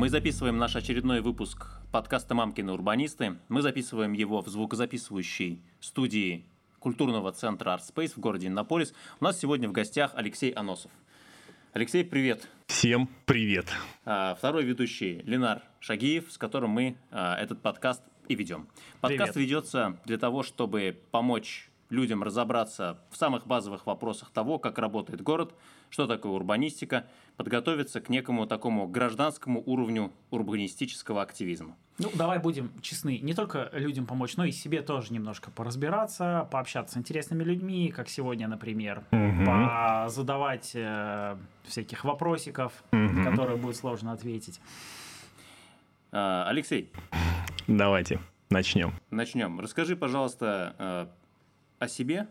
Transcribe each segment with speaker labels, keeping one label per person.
Speaker 1: Мы записываем наш очередной выпуск подкаста «Мамкины урбанисты». Мы записываем его в звукозаписывающей студии культурного центра ArtSpace в городе Иннополис. У нас сегодня в гостях Алексей Аносов. Алексей, привет.
Speaker 2: Всем привет.
Speaker 1: А, второй ведущий Ленар Шагиев, с которым мы а, этот подкаст и ведем. Подкаст привет. ведется для того, чтобы помочь людям разобраться в самых базовых вопросах того, как работает город, что такое урбанистика, подготовиться к некому такому гражданскому уровню урбанистического активизма.
Speaker 3: Ну, давай будем честны, не только людям помочь, но и себе тоже немножко поразбираться, пообщаться с интересными людьми, как сегодня, например, угу. задавать э, всяких вопросиков, угу. которые будет сложно ответить.
Speaker 1: А, Алексей.
Speaker 2: Давайте, начнем.
Speaker 1: Начнем. Расскажи, пожалуйста, э, о себе?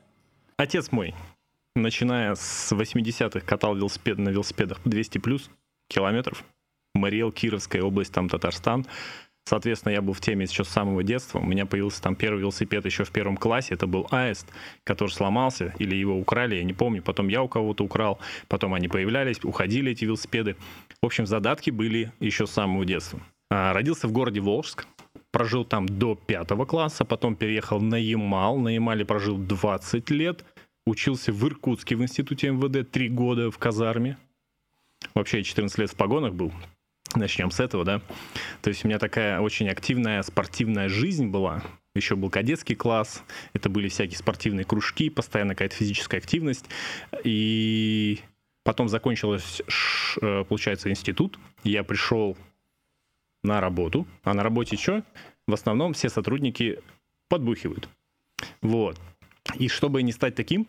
Speaker 2: Отец мой, начиная с 80-х, катал велосипед на велосипедах 200 плюс километров. Мариэл, Кировская область, там Татарстан. Соответственно, я был в теме еще с самого детства. У меня появился там первый велосипед еще в первом классе. Это был Аист, который сломался, или его украли, я не помню. Потом я у кого-то украл, потом они появлялись, уходили эти велосипеды. В общем, задатки были еще с самого детства. А, родился в городе Волжск, прожил там до пятого класса, потом переехал на Ямал, на Ямале прожил 20 лет, учился в Иркутске в институте МВД 3 года в казарме. Вообще я 14 лет в погонах был. Начнем с этого, да. То есть у меня такая очень активная спортивная жизнь была. Еще был кадетский класс, это были всякие спортивные кружки, постоянно какая-то физическая активность. И потом закончилось, э, получается, институт. Я пришел на работу. А на работе что? В основном все сотрудники подбухивают. Вот. И чтобы не стать таким,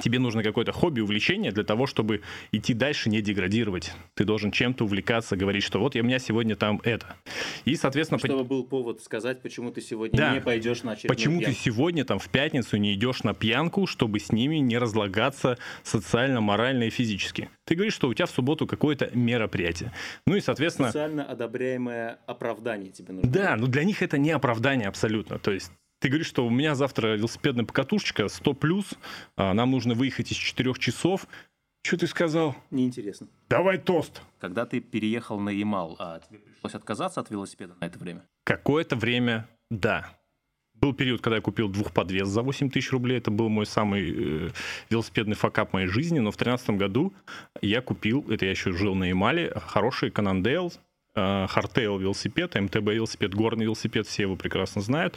Speaker 2: тебе нужно какое-то хобби, увлечение для того, чтобы идти дальше, не деградировать. Ты должен чем-то увлекаться, говорить, что вот у меня сегодня там это. И, соответственно...
Speaker 1: Чтобы был повод сказать, почему ты сегодня да. не пойдешь на очередную
Speaker 2: Почему пьянку. ты сегодня там в пятницу не идешь на пьянку, чтобы с ними не разлагаться социально, морально и физически. Ты говоришь, что у тебя в субботу какое-то мероприятие. Ну и, соответственно...
Speaker 1: Социально одобряемое оправдание тебе нужно.
Speaker 2: Да, но для них это не оправдание абсолютно. То есть ты говоришь, что у меня завтра велосипедная покатушечка 100 плюс, а нам нужно выехать из 4 часов. Что ты сказал?
Speaker 1: Неинтересно.
Speaker 2: Давай тост.
Speaker 1: Когда ты переехал на Ямал, а тебе пришлось отказаться от велосипеда на это время?
Speaker 2: Какое-то время, да. Был период, когда я купил двухподвес за 8 тысяч рублей. Это был мой самый э, велосипедный факап моей жизни. Но в 2013 году я купил, это я еще жил на Ямале, хороший Cannondale, э, велосипед, МТБ велосипед, горный велосипед, все его прекрасно знают.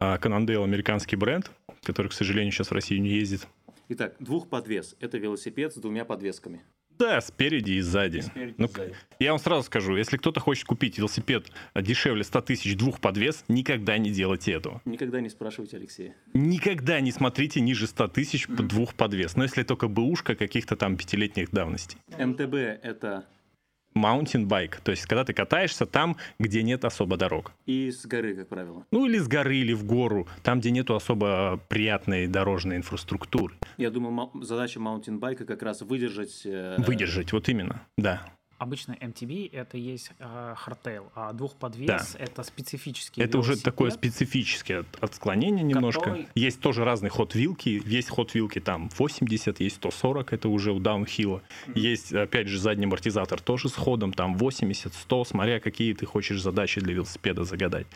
Speaker 2: А Cannondale американский бренд, который, к сожалению, сейчас в России не ездит.
Speaker 1: Итак, двухподвес. Это велосипед с двумя подвесками.
Speaker 2: Да, спереди и сзади. Спереди ну, и сзади. Я вам сразу скажу, если кто-то хочет купить велосипед дешевле 100 тысяч двухподвес, никогда не делайте этого.
Speaker 1: Никогда не спрашивайте Алексея.
Speaker 2: Никогда не смотрите ниже 100 тысяч mm-hmm. двухподвес. Но если только бэушка каких-то там пятилетних давностей.
Speaker 1: МТБ это
Speaker 2: mountain bike, то есть когда ты катаешься там, где нет особо дорог.
Speaker 1: И с горы, как правило.
Speaker 2: Ну или с горы, или в гору, там, где нету особо приятной дорожной инфраструктуры.
Speaker 1: Я думаю, задача mountain байка как раз выдержать... Э...
Speaker 2: Выдержать, вот именно, да
Speaker 3: обычно MTB это есть э, hardtail, а двухподвес да. это специфический
Speaker 2: Это уже такое специфическое отклонение немножко. Который... Есть тоже разные ход-вилки. Есть ход-вилки там 80, есть 140, это уже у даунхилла. Mm-hmm. Есть, опять же, задний амортизатор тоже с ходом там 80, 100, смотря какие ты хочешь задачи для велосипеда загадать.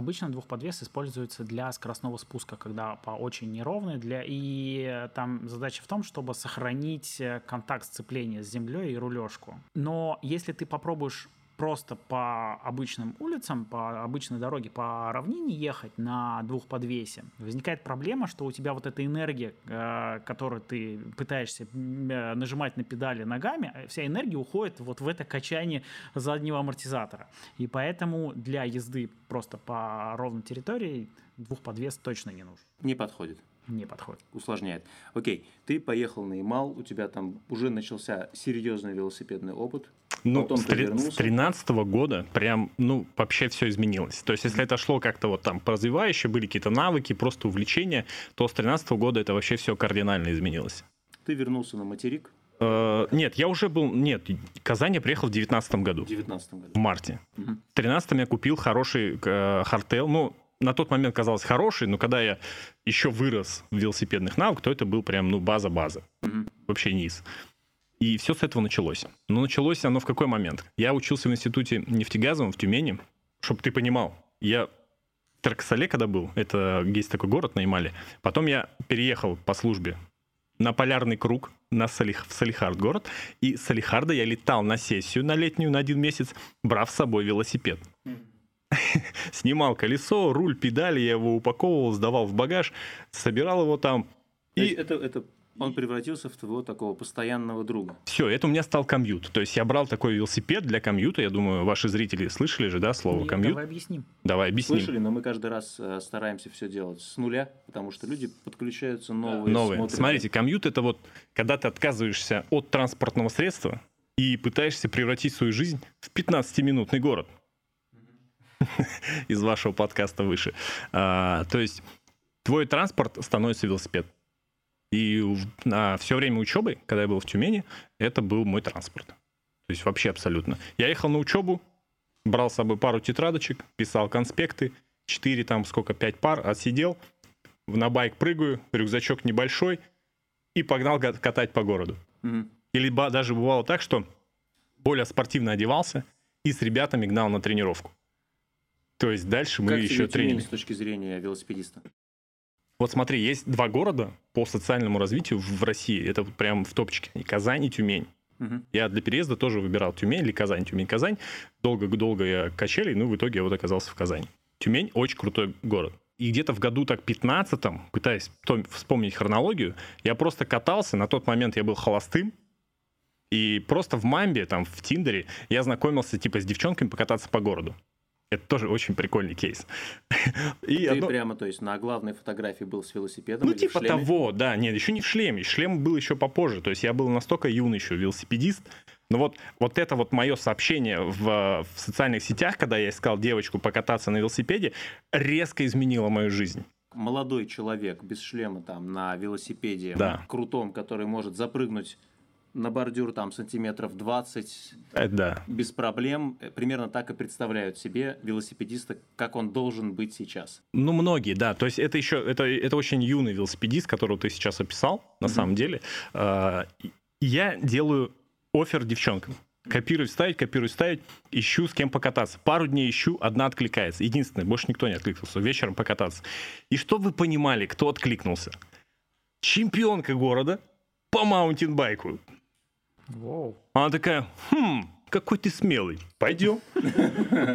Speaker 3: Обычно двухподвес используется для скоростного спуска, когда по очень неровной, для... и там задача в том, чтобы сохранить э, контакт сцепления с землей и рулежку. Но если ты попробуешь просто по обычным улицам, по обычной дороге, по равнине ехать на двухподвесе, возникает проблема, что у тебя вот эта энергия, э, которую ты пытаешься э, нажимать на педали ногами, э, вся энергия уходит вот в это качание заднего амортизатора. И поэтому для езды просто по ровной территории двухподвес точно не нужен.
Speaker 1: Не подходит
Speaker 3: не подходит.
Speaker 1: Усложняет. Окей, ты поехал на Ямал, у тебя там уже начался серьезный велосипедный опыт.
Speaker 2: Ну, Потом с, с 13 -го года прям, ну, вообще все изменилось. То есть, если это шло как-то вот там развивающе, были какие-то навыки, просто увлечения, то с 13 -го года это вообще все кардинально изменилось.
Speaker 1: Ты вернулся на материк?
Speaker 2: Uh, нет, я уже был... Нет, Казань я приехал в 19 году.
Speaker 1: В 19 году.
Speaker 2: В марте. Угу. В 13 я купил хороший э, хартел. Ну, на тот момент казалось хороший, но когда я еще вырос в велосипедных навыках, то это был прям, ну, база-база. Угу. Вообще низ. И все с этого началось. Но началось оно в какой момент? Я учился в институте нефтегазовом в Тюмени, чтобы ты понимал. Я в Таркасале, когда был, это есть такой город на Ямале. Потом я переехал по службе на Полярный круг, на Салих, в Салихард город. И с Салихарда я летал на сессию на летнюю на один месяц, брав с собой велосипед. Снимал колесо, руль, педали, я его упаковывал, сдавал в багаж, собирал его там.
Speaker 1: И это, это он превратился в твоего такого постоянного друга.
Speaker 2: Все, это у меня стал комьют. То есть я брал такой велосипед для комьюта. Я думаю, ваши зрители слышали же, да, слово комьют?
Speaker 3: Давай объясним.
Speaker 2: Давай объясним.
Speaker 1: Слышали, но мы каждый раз э, стараемся все делать с нуля, потому что люди подключаются новые.
Speaker 2: Новые.
Speaker 1: смотрят.
Speaker 2: Смотрите, комьют это вот, когда ты отказываешься от транспортного средства и пытаешься превратить свою жизнь в 15-минутный город. Из вашего подкаста выше. А, то есть твой транспорт становится велосипед. И на все время учебы, когда я был в Тюмени, это был мой транспорт. То есть вообще абсолютно. Я ехал на учебу, брал с собой пару тетрадочек, писал конспекты, 4 там сколько, 5 пар, отсидел, на байк прыгаю, рюкзачок небольшой и погнал катать по городу.
Speaker 1: Мгм.
Speaker 2: Или даже бывало так, что более спортивно одевался и с ребятами гнал на тренировку. То есть дальше мы
Speaker 1: Как
Speaker 2: еще тренили.
Speaker 1: с точки зрения велосипедиста?
Speaker 2: Вот смотри, есть два города по социальному развитию в России. Это вот прям в топчике. И Казань, и Тюмень.
Speaker 1: Мгм.
Speaker 2: Я для переезда тоже выбирал Тюмень или Казань. Тюмень, Казань. Долго-долго я качели, ну, в итоге я вот оказался в Казани. Тюмень очень крутой город. И где-то в году так 15 пытаясь вспомнить хронологию, я просто катался. На тот момент я был холостым. И просто в Мамбе, там, в Тиндере, я знакомился, типа, с девчонками покататься по городу. Это тоже очень прикольный кейс. И
Speaker 1: Ты
Speaker 2: одно-
Speaker 1: прямо, то есть, на главной фотографии был с велосипедом
Speaker 2: ну, типа того, да. Нет, еще не в шлеме. Шлем был еще попозже. То есть я был настолько юный еще велосипедист. Но вот, вот это вот мое сообщение в, в социальных сетях, когда я искал девочку покататься на велосипеде, резко изменило мою жизнь.
Speaker 1: Молодой человек без шлема там на велосипеде
Speaker 2: Да.
Speaker 1: крутом, который может запрыгнуть на бордюр там сантиметров 20
Speaker 2: Это да.
Speaker 1: без проблем, э, примерно так и представляют себе велосипедиста, как он должен быть сейчас.
Speaker 2: Ну, многие, да. То есть это еще, это, это очень юный велосипедист, которого ты сейчас описал, на
Speaker 1: Мгм.
Speaker 2: самом деле. А, Я делаю офер девчонкам. Копирую, ставить, копирую, ставить. Ищу, с кем покататься. Пару дней ищу, одна откликается. Единственное, больше никто не откликнулся. Вечером покататься. И чтобы вы понимали, кто откликнулся. Чемпионка города по маунтинбайку. Она такая, хм, какой ты смелый. Пойдем.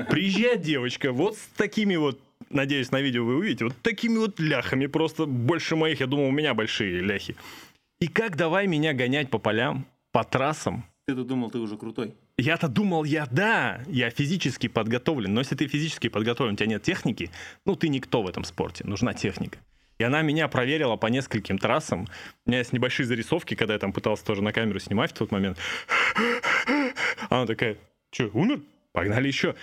Speaker 2: Приезжает девочка вот с такими вот, надеюсь, на видео вы увидите, вот такими вот ляхами, просто больше моих, я думал, у меня большие ляхи. И как давай меня гонять по полям, по трассам,
Speaker 1: Ты-то думал, ты уже крутой.
Speaker 2: я-то думал, я да, я физически подготовлен, но если ты физически подготовлен, у тебя нет техники, ну ты никто в этом спорте, нужна техника. И она меня проверила по нескольким трассам. У меня есть небольшие зарисовки, когда я там пытался тоже на камеру снимать в тот момент. Она такая, что, умер? Погнали еще.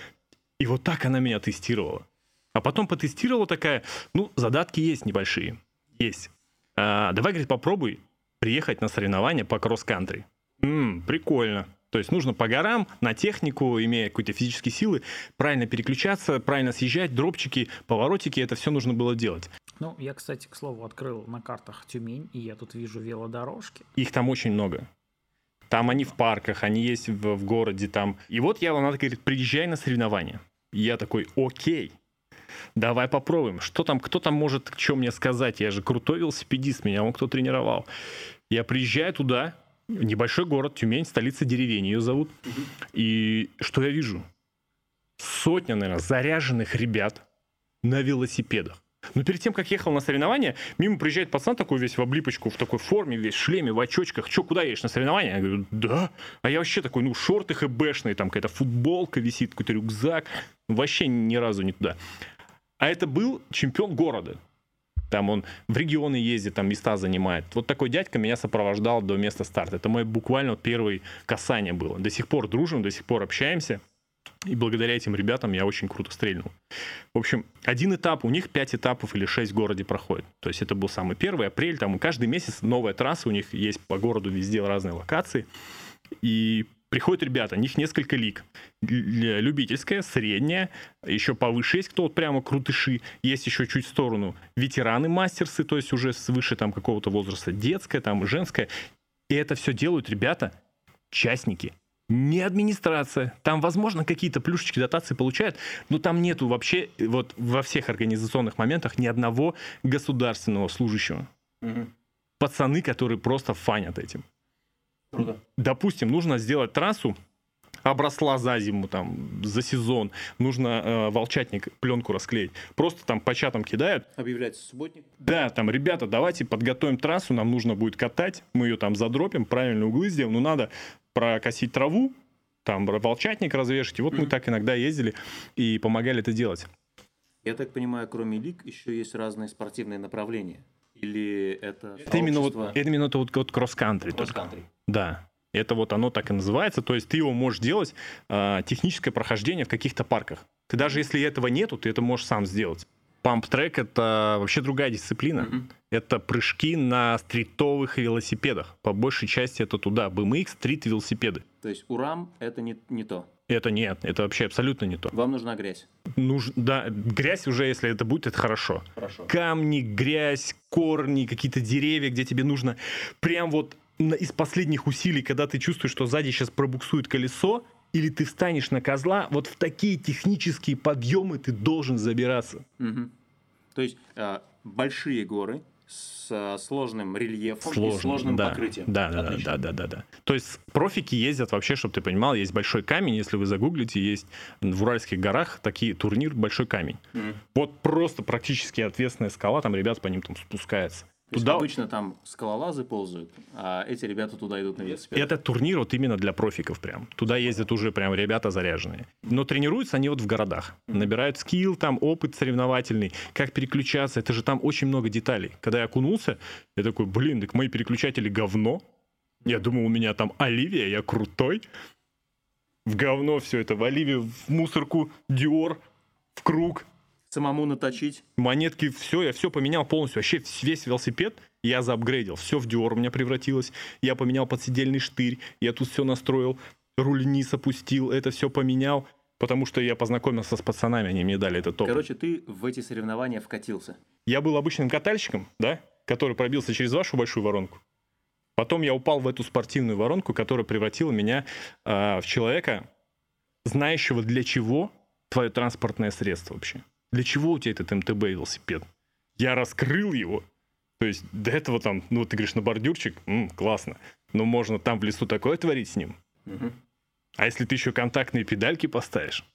Speaker 2: И вот так она меня тестировала. А потом потестировала такая, ну, задатки есть небольшие. Есть. А, давай, говорит, попробуй приехать на соревнования по кросс-кантри. М, прикольно. То есть нужно по горам, на технику, имея какие-то физические силы, правильно переключаться, правильно съезжать, дропчики, поворотики, это все нужно было делать.
Speaker 3: Ну, я, кстати, к слову, открыл на картах Тюмень, и я тут вижу велодорожки.
Speaker 2: Их там очень много. Там они в парках, они есть в, в городе там. И вот я, она говорит, приезжай на соревнования. И я такой, окей, давай попробуем. Что там, кто там может, что мне сказать? Я же крутой велосипедист, меня он кто тренировал. Я приезжаю туда, небольшой город, Тюмень, столица деревень, ее зовут. И что я вижу? Сотня, наверное, заряженных ребят на велосипедах. Но перед тем, как ехал на соревнования, мимо приезжает пацан такой весь в облипочку, в такой форме, весь в шлеме, в очочках. Че, куда едешь на соревнования? Я говорю, да. А я вообще такой, ну, шорты хэбэшные, там какая-то футболка висит, какой-то рюкзак. Вообще ни разу не туда. А это был чемпион города. Там он в регионы ездит, там места занимает. Вот такой дядька меня сопровождал до места старта. Это мое буквально первое касание было. До сих пор дружим, до сих пор общаемся. И благодаря этим ребятам я очень круто стрельнул. В общем, один этап, у них пять этапов или шесть в городе проходит. То есть это был самый первый, апрель, там каждый месяц новая трасса, у них есть по городу везде разные локации. И приходят ребята, у них несколько лиг. Л- Любительская, средняя, еще повыше есть кто вот прямо крутыши, есть еще чуть в сторону ветераны мастерсы, то есть уже свыше там какого-то возраста, детская, там женская. И это все делают ребята частники, не администрация. Там, возможно, какие-то плюшечки дотации получают, но там нету вообще вот во всех организационных моментах ни одного государственного служащего. Угу. Пацаны, которые просто фанят этим. Круто. Допустим, нужно сделать трассу, обросла за зиму, там, за сезон, нужно э, волчатник, пленку расклеить. Просто там по чатам кидают.
Speaker 1: Объявляется субботник.
Speaker 2: Да, там, ребята, давайте подготовим трассу, нам нужно будет катать, мы ее там задропим, правильные углы сделаем, но надо прокосить траву, там волчатник развешать. И вот mm-hmm. мы так иногда ездили и помогали это делать.
Speaker 1: Я так понимаю, кроме лиг еще есть разные спортивные направления. Или это
Speaker 2: Это именно вот, это именно вот, вот кросс-кантри.
Speaker 1: Кросс-кантри.
Speaker 2: Да. Это вот оно так и называется. То есть ты его можешь делать э, техническое прохождение в каких-то парках. Ты даже если этого нету, ты это можешь сам сделать. Памп-трек — это вообще другая дисциплина. Mm-hmm. Это прыжки на стритовых велосипедах. По большей части это туда. BMX, стрит-велосипеды.
Speaker 1: То есть урам — это не, не то?
Speaker 2: Это нет, это вообще абсолютно не то.
Speaker 1: Вам нужна грязь?
Speaker 2: Нуж, да, грязь уже, если это будет, это хорошо.
Speaker 1: Хорошо.
Speaker 2: Камни, грязь, корни, какие-то деревья, где тебе нужно прям вот из последних усилий, когда ты чувствуешь, что сзади сейчас пробуксует колесо, или ты встанешь на козла, вот в такие технические подъемы ты должен забираться.
Speaker 1: Угу. То есть э, большие горы с э, сложным рельефом
Speaker 2: Сложно,
Speaker 1: и сложным
Speaker 2: да,
Speaker 1: покрытием.
Speaker 2: Да, да, да, да, да, да. То есть профики ездят вообще, чтобы ты понимал, есть большой камень, если вы загуглите, есть в Уральских горах такие турнир большой камень. Mm. Вот просто практически ответственная скала, там ребят по ним там спускаются.
Speaker 1: Туда... обычно там скалолазы ползают, а эти ребята туда идут на велосипед.
Speaker 2: Это турнир вот именно для профиков прям. Туда ездят уже прям ребята заряженные. Но тренируются они вот в городах. Набирают скилл, там опыт соревновательный, как переключаться. Это же там очень много деталей. Когда я окунулся, я такой, блин, так мои переключатели говно. Я думал, у меня там Оливия, я крутой. В говно все это, в Оливию, в мусорку, Диор, в круг,
Speaker 1: самому наточить.
Speaker 2: Монетки, все, я все поменял полностью. Вообще весь велосипед я заапгрейдил. Все в Dior у меня превратилось. Я поменял подсидельный штырь, я тут все настроил, руль низ опустил, это все поменял. Потому что я познакомился с пацанами, они мне дали этот топ.
Speaker 1: Короче, ты в эти соревнования вкатился.
Speaker 2: Я был обычным катальщиком, да, который пробился через вашу большую воронку. Потом я упал в эту спортивную воронку, которая превратила меня э, в человека, знающего для чего твое транспортное средство вообще. Для чего у тебя этот МТБ велосипед? Я раскрыл его. То есть до этого там, ну, ты говоришь, на бордюрчик, м, классно. Но можно там в лесу такое творить с ним. Угу. А если ты еще контактные педальки поставишь?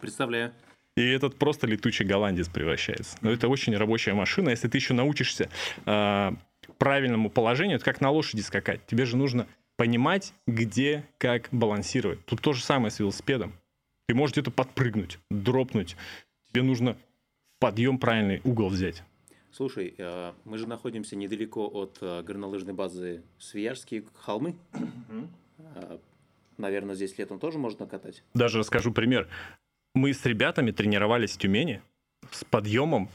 Speaker 1: Представляю.
Speaker 2: И этот просто летучий голландец превращается. Но это очень рабочая машина. Если ты еще научишься э, правильному положению, это как на лошади скакать. Тебе же нужно понимать, где, как балансировать. Тут то же самое с велосипедом. Ты можешь где-то подпрыгнуть, дропнуть. Тебе нужно подъем правильный угол взять.
Speaker 1: Слушай, э, мы же находимся недалеко от э, горнолыжной базы Свияжские холмы. Э, наверное, здесь летом тоже можно катать.
Speaker 2: Даже расскажу пример. Мы с ребятами тренировались в Тюмени с подъемом,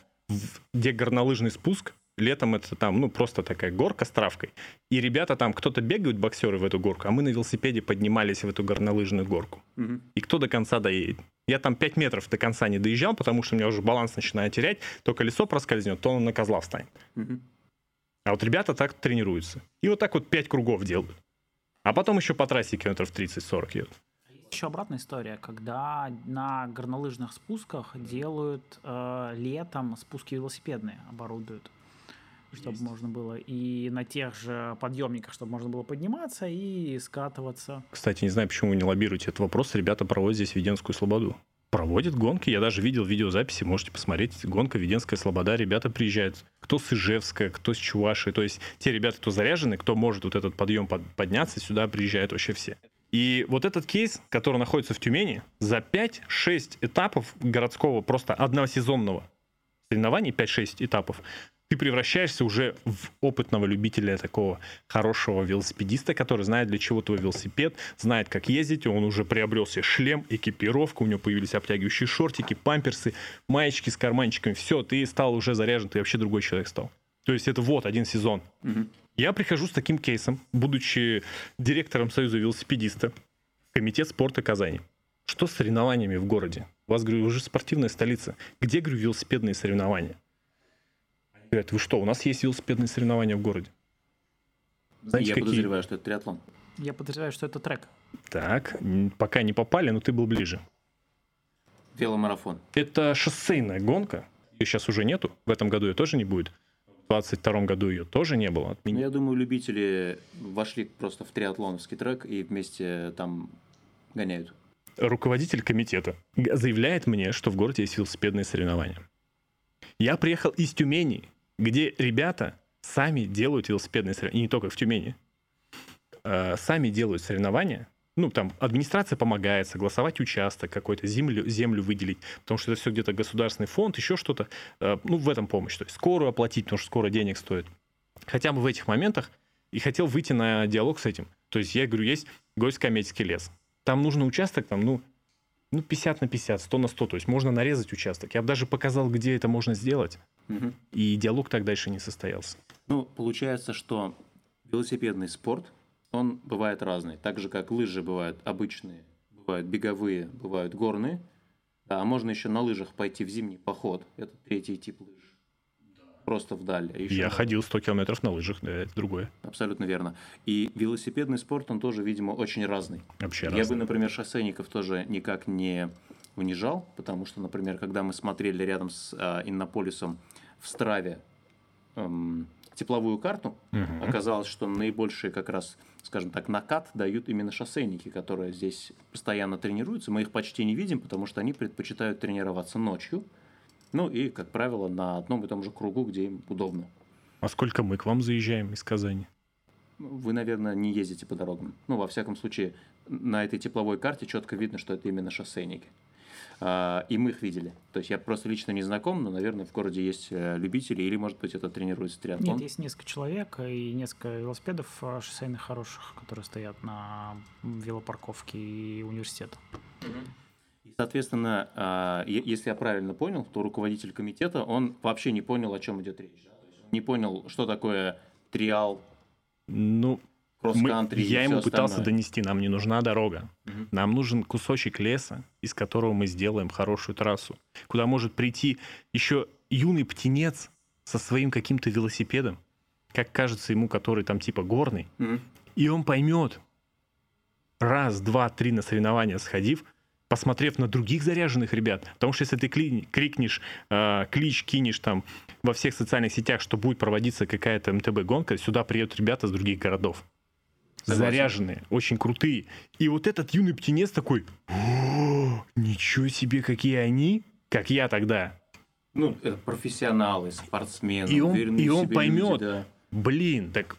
Speaker 2: где горнолыжный спуск, Летом это там, ну, просто такая горка с травкой. И ребята там, кто-то бегают, боксеры, в эту горку, а мы на велосипеде поднимались в эту горнолыжную горку. Угу. И кто до конца доедет? Я там 5 метров до конца не доезжал, потому что у меня уже баланс начинает терять. То колесо проскользнет, то он на козла встанет. Угу. А вот ребята так тренируются. И вот так вот 5 кругов делают. А потом еще по трассе километров 30-40 едут.
Speaker 3: Еще обратная история, когда на горнолыжных спусках делают э, летом спуски велосипедные, оборудуют чтобы Есть. можно было, и на тех же подъемниках, чтобы можно было подниматься и скатываться.
Speaker 2: Кстати, не знаю, почему вы не лоббируете этот вопрос, ребята проводят здесь Веденскую Слободу. Проводят гонки, я даже видел видеозаписи, можете посмотреть, гонка Веденская Слобода, ребята приезжают, кто с Ижевска, кто с Чуваши, то есть те ребята, кто заряжены, кто может вот этот подъем под, подняться, сюда приезжают вообще все. И вот этот кейс, который находится в Тюмени, за 5-6 этапов городского, просто односезонного соревнований, 5-6 этапов, ты превращаешься уже в опытного любителя такого хорошего велосипедиста, который знает, для чего твой велосипед, знает, как ездить, он уже приобрел себе шлем, экипировку, у него появились обтягивающие шортики, памперсы, маечки с карманчиками, все, ты стал уже заряжен, ты вообще другой человек стал. То есть это вот один сезон. Угу. Я прихожу с таким кейсом, будучи директором Союза велосипедиста, комитет спорта Казани. Что с соревнованиями в городе? У вас, говорю, уже спортивная столица. Где, говорю, велосипедные соревнования? Говорят, вы что, у нас есть велосипедные соревнования в городе.
Speaker 1: Знаете, Я какие... подозреваю, что это триатлон.
Speaker 3: Я подозреваю, что это трек.
Speaker 2: Так, пока не попали, но ты был ближе.
Speaker 1: Веломарафон.
Speaker 2: Это шоссейная гонка. Ее сейчас уже нету. В этом году ее тоже не будет. В 2022 году ее тоже не было.
Speaker 1: Ну, я думаю, любители вошли просто в триатлоновский трек и вместе там гоняют.
Speaker 2: Руководитель комитета заявляет мне, что в городе есть велосипедные соревнования. Я приехал из Тюмени, где ребята сами делают велосипедные соревнования. И не только в Тюмени. Э, сами делают соревнования. Ну, там администрация помогает согласовать участок какой-то, землю, землю выделить, потому что это все где-то государственный фонд, еще что-то. Э, ну, в этом помощь. То есть скорую оплатить, потому что скоро денег стоит. Хотя бы в этих моментах и хотел выйти на диалог с этим. То есть я говорю, есть Гольско-Каметский лес. Там нужно участок, там, ну, ну, 50 на 50, 100 на 100. То есть можно нарезать участок. Я бы даже показал, где это можно сделать. Угу. И диалог так дальше не состоялся.
Speaker 1: Ну, получается, что велосипедный спорт, он бывает разный. Так же, как лыжи бывают обычные, бывают беговые, бывают горные. А можно еще на лыжах пойти в зимний поход. Это третий тип лыж просто вдаль.
Speaker 2: Еще Я ходил 100 километров на лыжах, да, это другое.
Speaker 1: Абсолютно верно. И велосипедный спорт, он тоже, видимо, очень разный.
Speaker 2: Вообще
Speaker 1: Я
Speaker 2: разный.
Speaker 1: бы, например, шоссейников тоже никак не унижал, потому что, например, когда мы смотрели рядом с э, Иннополисом в Страве эм, тепловую карту, угу. оказалось, что наибольший как раз, скажем так, накат дают именно шоссейники, которые здесь постоянно тренируются. Мы их почти не видим, потому что они предпочитают тренироваться ночью, ну и, как правило, на одном и том же кругу, где им удобно.
Speaker 2: А сколько мы к вам заезжаем из Казани?
Speaker 1: Вы, наверное, не ездите по дорогам. Ну, во всяком случае, на этой тепловой карте четко видно, что это именно шоссейники. А, и мы их видели. То есть я просто лично не знаком, но, наверное, в городе есть э, любители, или, может быть, это тренируется триатлон.
Speaker 3: Нет, есть несколько человек и несколько велосипедов э, шоссейных хороших, которые стоят на велопарковке и университета.
Speaker 1: Соответственно, а, если я правильно понял, то руководитель комитета, он вообще не понял, о чем идет речь. Не понял, что такое триал,
Speaker 2: ну, кросс-кантри. Я ему пытался остальное. донести, нам не нужна дорога. Угу. Нам нужен кусочек леса, из которого мы сделаем хорошую трассу, куда может прийти еще юный птенец со своим каким-то велосипедом, как кажется ему, который там типа горный, угу. и он поймет, раз, два, три на соревнования сходив, посмотрев на других заряженных ребят. Потому что если ты крикнешь, э, клич кинешь там во всех социальных сетях, что будет проводиться какая-то МТБ-гонка, сюда приедут ребята с других городов. Согласен. Заряженные, очень крутые. И вот этот юный птенец такой, ничего себе, какие они, как я тогда.
Speaker 1: Ну, это профессионалы, спортсмены.
Speaker 2: И он, и он поймет, люди, да. блин, так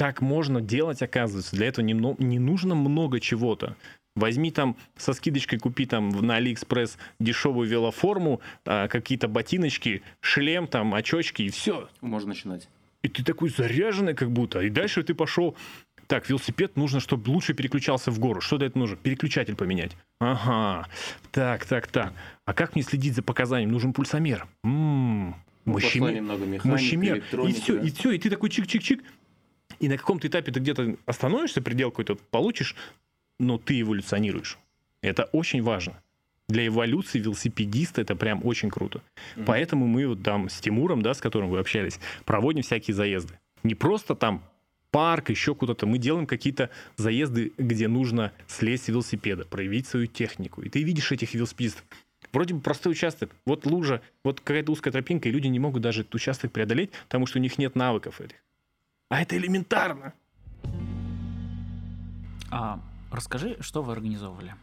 Speaker 2: так можно делать, оказывается. Для этого не, не нужно много чего-то. Возьми там со скидочкой, купи там на Алиэкспресс дешевую велоформу, а, какие-то ботиночки, шлем, там, очочки и все.
Speaker 1: Можно начинать.
Speaker 2: И ты такой заряженный как будто. И дальше ты пошел так, велосипед нужно, чтобы лучше переключался в гору. Что для этого нужно? Переключатель поменять. Ага. Так, так, так. А как мне следить за показаниями? Нужен пульсомер. М-м-м.
Speaker 1: Мощемер.
Speaker 2: Мощемер. И все, и все. И ты такой чик-чик-чик. И на каком-то этапе ты где-то остановишься, предел какой-то получишь, но ты эволюционируешь. Это очень важно. Для эволюции велосипедиста это прям очень круто. Mm-hmm. Поэтому мы вот там с Тимуром, да, с которым вы общались, проводим всякие заезды. Не просто там парк, еще куда-то. Мы делаем какие-то заезды, где нужно слезть с велосипеда, проявить свою технику. И ты видишь этих велосипедистов. Вроде бы простой участок. Вот лужа, вот какая-то узкая тропинка, и люди не могут даже этот участок преодолеть, потому что у них нет навыков этих. А это элементарно.
Speaker 3: А Расскажи, что вы организовывали?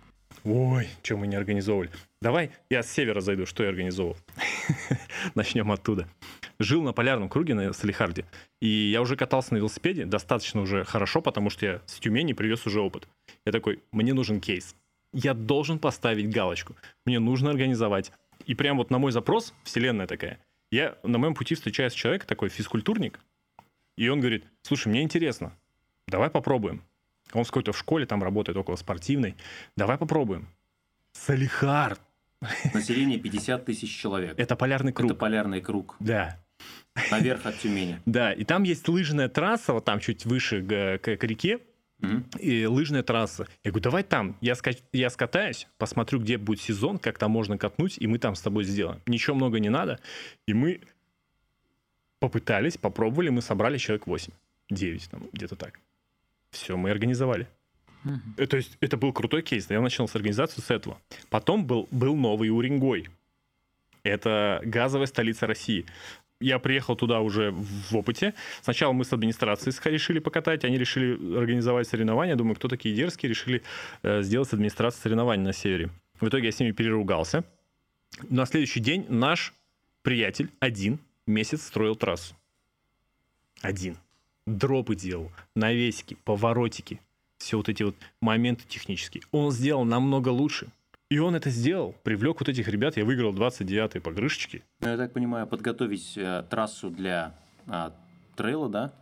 Speaker 2: Ой, что мы не организовывали. Давай я с севера зайду, что я организовал. Начнем оттуда. Жил на полярном круге на Салихарде. И я уже катался на велосипеде достаточно уже хорошо, потому что я с Тюмени привез уже опыт. Я такой, мне нужен кейс. Я должен поставить галочку. Мне нужно организовать. И прям вот на мой запрос, вселенная такая, я на моем пути встречаюсь человек, такой физкультурник, и он говорит, слушай, мне интересно, давай попробуем. Он с какой-то в школе там работает, около спортивной. Давай попробуем. Салихард.
Speaker 1: Население 50 тысяч человек.
Speaker 2: Это полярный круг.
Speaker 1: Это полярный круг.
Speaker 2: Да.
Speaker 1: Наверх от Тюмени.
Speaker 2: Да, и там есть лыжная трасса, вот там чуть выше к, к, к реке, mm-hmm. и лыжная трасса. Я говорю, давай там, я, ска- я скатаюсь, посмотрю, где будет сезон, как там можно катнуть, и мы там с тобой сделаем. Ничего много не надо. И мы попытались, попробовали, мы собрали человек 8, 9, там, где-то так. Все, мы организовали. Угу. То есть это был крутой кейс. Я начал с организации с этого. Потом был, был новый Уренгой. Это газовая столица России. Я приехал туда уже в опыте. Сначала мы с администрацией решили покатать, они решили организовать соревнования. Думаю, кто такие дерзкие, решили э, сделать с администрацией соревнования на севере. В итоге я с ними переругался. На следующий день наш приятель один месяц строил трассу. Один. Дропы делал, навесики, поворотики, все вот эти вот моменты технические. Он сделал намного лучше. И он это сделал, привлек вот этих ребят, я выиграл 29-й по крышечке.
Speaker 1: Ну, я так понимаю, подготовить э, трассу для э, трейла, да?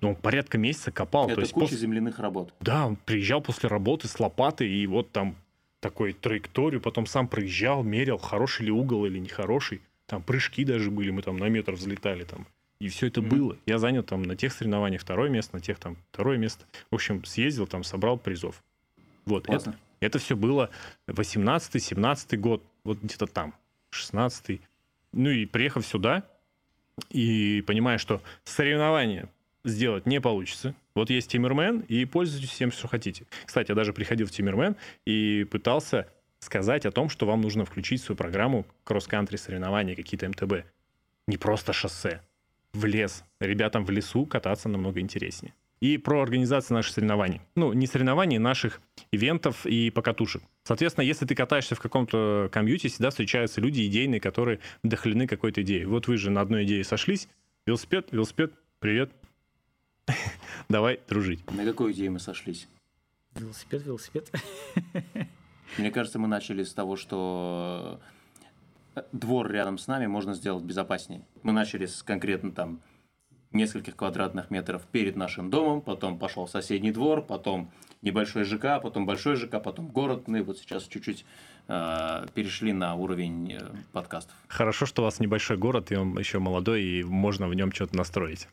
Speaker 2: Ну, он порядка месяца копал.
Speaker 1: Это
Speaker 2: то есть
Speaker 1: куча
Speaker 2: после...
Speaker 1: земляных работ.
Speaker 2: Да, он приезжал после работы с лопатой, и вот там такой траекторию, потом сам проезжал, мерил, хороший ли угол или нехороший. Там прыжки даже были, мы там на метр взлетали там. И все это mm-hmm. было. Я занял там на тех соревнованиях второе место, на тех там второе место. В общем, съездил там, собрал призов. Вот. Это, это все было 18-17 год, вот где-то там, 16 Ну и приехав сюда, и понимая, что соревнования сделать не получится. Вот есть Тиммермен, и пользуйтесь всем, что хотите. Кстати, я даже приходил в Тиммермен и пытался сказать о том, что вам нужно включить в свою программу кросс-кантри соревнования, какие-то МТБ. Не просто шоссе. В лес. Ребятам в лесу кататься намного интереснее. И про организацию наших соревнований. Ну, не соревнований, наших ивентов и покатушек. Соответственно, если ты катаешься в каком-то комьюте, всегда встречаются люди идейные, которые вдохновлены какой-то идеей. Вот вы же на одной идее сошлись. Велосипед, велосипед, привет. Давай дружить.
Speaker 1: На какой идее мы сошлись?
Speaker 3: Велосипед, велосипед.
Speaker 1: Мне кажется, мы начали с того, что двор рядом с нами можно сделать безопаснее. Мы начали с конкретно там нескольких квадратных метров перед нашим домом, потом пошел соседний двор, потом небольшой ЖК, потом большой ЖК, потом город. Ну и вот сейчас чуть-чуть э, перешли на уровень э, подкастов.
Speaker 2: Хорошо, что у вас небольшой город, и он еще молодой, и можно в нем что-то настроить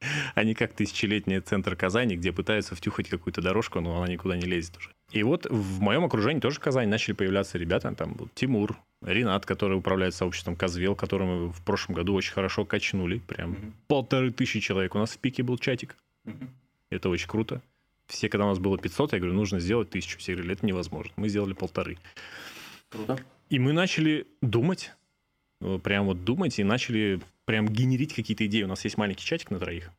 Speaker 2: а не как тысячелетний центр Казани, где пытаются втюхать какую-то дорожку, но она никуда не лезет уже. И вот в моем окружении тоже в Казани начали появляться ребята, там вот Тимур, Ренат, который управляет сообществом Козвел, который мы в прошлом году очень хорошо качнули, прям mm-hmm. полторы тысячи человек. У нас в пике был чатик. Mm-hmm. Это очень круто. Все, когда у нас было 500, я говорю, нужно сделать тысячу. Все говорили, это невозможно. Мы сделали полторы.
Speaker 1: Круто.
Speaker 2: И мы начали думать, э, прям вот думать, и начали прям генерить какие-то идеи. У нас есть маленький чатик на троих.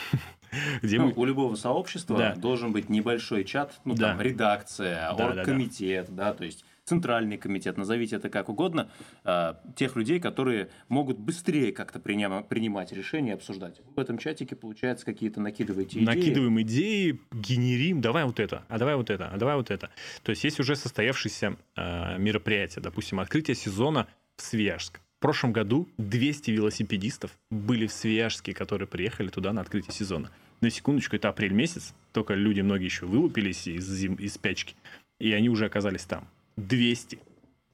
Speaker 1: Где ну, мы... У любого сообщества да. должен быть небольшой чат, ну да. там редакция, да, оргкомитет, да, да. да, то есть центральный комитет, назовите это как угодно, э, тех людей, которые могут быстрее как-то принимать решения и обсуждать. В этом чатике, получается, какие-то накидываете идеи.
Speaker 2: Накидываем идеи, генерим, давай вот это, а давай вот это, а давай вот это. То есть есть уже состоявшееся э, мероприятие, допустим, открытие сезона в Свияжск. В прошлом году 200 велосипедистов были в Свияжске, которые приехали туда на открытие сезона. На секундочку, это апрель месяц, только люди многие еще вылупились из, зим, из спячки, и они уже оказались там. 200.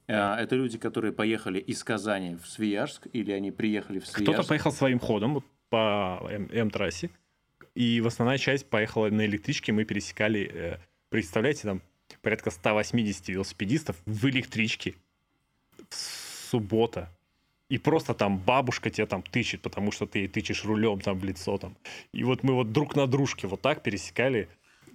Speaker 1: А, это люди, которые поехали из Казани в Свияжск, или они приехали в Свияжск?
Speaker 2: Кто-то поехал своим ходом по М-трассе, и в основная часть поехала на электричке, мы пересекали, э, представляете, там порядка 180 велосипедистов в электричке. Суббота, и просто там бабушка тебя там тычет, потому что ты ей тычешь рулем там в лицо там. И вот мы вот друг на дружке вот так пересекали.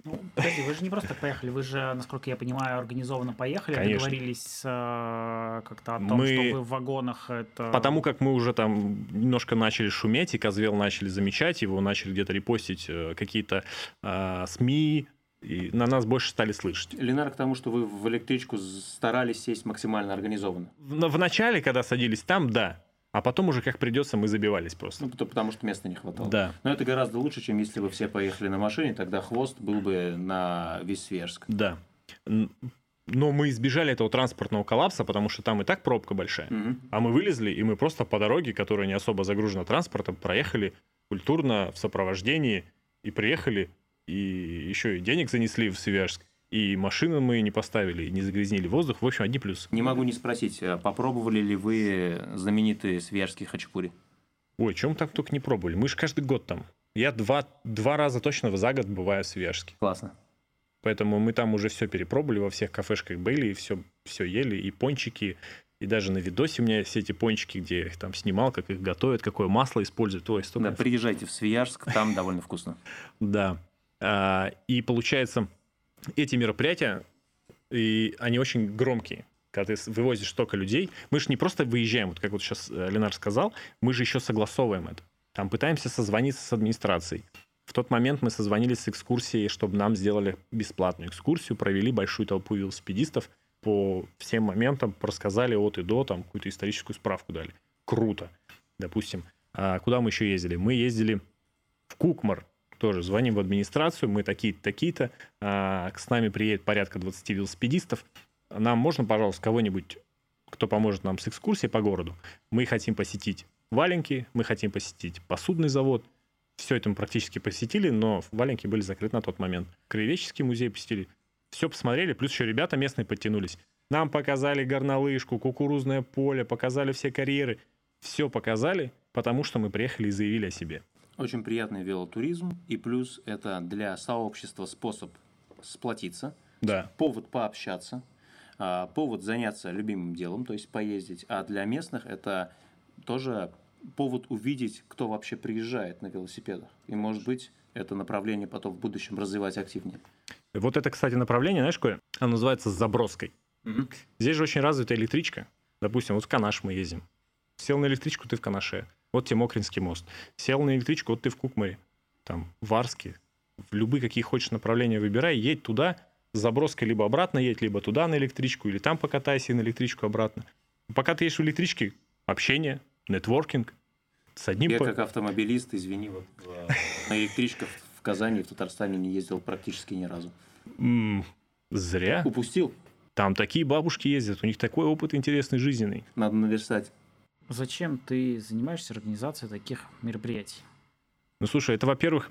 Speaker 3: Ну, подожди, вы же не просто поехали, вы же, насколько я понимаю, организованно поехали, Конечно. договорились э, как-то о том, мы... что вы в вагонах это...
Speaker 2: Потому как мы уже там немножко начали шуметь, и Козвел начали замечать, его начали где-то репостить э, какие-то э, СМИ, и на нас больше стали слышать.
Speaker 1: Ленар, к тому, что вы в электричку старались сесть максимально организованно.
Speaker 2: В, в начале, когда садились там, да. А потом уже как придется, мы забивались просто.
Speaker 1: Ну, потому что места не хватало.
Speaker 2: Да.
Speaker 1: Но это гораздо лучше, чем если бы все поехали на машине, тогда хвост был бы на весь Свежск.
Speaker 2: Да. Но мы избежали этого транспортного коллапса, потому что там и так пробка большая. Угу. А мы вылезли, и мы просто по дороге, которая не особо загружена транспортом, проехали культурно в сопровождении и приехали и еще и денег занесли в Свияжск, и машины мы не поставили, не загрязнили воздух. В общем, одни плюсы.
Speaker 1: Не могу не спросить, а попробовали ли вы знаменитые свияжские хачапури?
Speaker 2: Ой, чем так только не пробовали? Мы же каждый год там. Я два, два раза точно за год бываю в Свияжске.
Speaker 1: Классно.
Speaker 2: Поэтому мы там уже все перепробовали, во всех кафешках были, и все, все ели, и пончики, И даже на видосе у меня все эти пончики, где я их там снимал, как их готовят, какое масло используют. Ой,
Speaker 1: да, приезжайте в Свияжск, там довольно вкусно.
Speaker 2: Да. А, и получается, эти мероприятия, и они очень громкие. Когда ты вывозишь столько людей, мы же не просто выезжаем, вот как вот сейчас э, Ленар сказал, мы же еще согласовываем это. Там пытаемся созвониться с администрацией. В тот момент мы созвонились с экскурсией, чтобы нам сделали бесплатную экскурсию, провели большую толпу велосипедистов, по всем моментам рассказали от и до, там какую-то историческую справку дали. Круто. Допустим, а куда мы еще ездили? Мы ездили в Кукмар, тоже звоним в администрацию, мы такие-то, такие-то, а, с нами приедет порядка 20 велосипедистов, нам можно, пожалуйста, кого-нибудь, кто поможет нам с экскурсией по городу? Мы хотим посетить Валенки, мы хотим посетить посудный завод. Все это мы практически посетили, но Валенки были закрыты на тот момент. Краеведческий музей посетили. Все посмотрели, плюс еще ребята местные подтянулись. Нам показали горнолыжку, кукурузное поле, показали все карьеры. Все показали, потому что мы приехали и заявили о себе.
Speaker 1: Очень приятный велотуризм, и плюс это для сообщества способ сплотиться,
Speaker 2: да.
Speaker 1: повод пообщаться, а, повод заняться любимым делом, то есть поездить, а для местных это тоже повод увидеть, кто вообще приезжает на велосипедах. И, может быть, это направление потом в будущем развивать активнее.
Speaker 2: Вот это, кстати, направление, знаешь, какое? Оно называется заброской. Угу. Здесь же очень развита электричка. Допустим, вот в Канаш мы ездим. Сел на электричку, ты в Канаше. Вот тебе Мокринский мост. Сел на электричку, вот ты в Кукмаре. Там, в Арске. В любые, какие хочешь направления выбирай, едь туда, с заброской либо обратно едь, либо туда на электричку, или там покатайся и на электричку обратно. Пока ты едешь в электричке, общение, нетворкинг.
Speaker 1: С одним Я по... как автомобилист, извини, вот на электричках в Казани, в Татарстане не ездил практически ни разу.
Speaker 2: зря.
Speaker 1: Упустил.
Speaker 2: Там такие бабушки ездят, у них такой опыт интересный, жизненный.
Speaker 1: Надо наверстать.
Speaker 3: Зачем ты занимаешься организацией таких мероприятий?
Speaker 2: Ну, слушай, это, во-первых,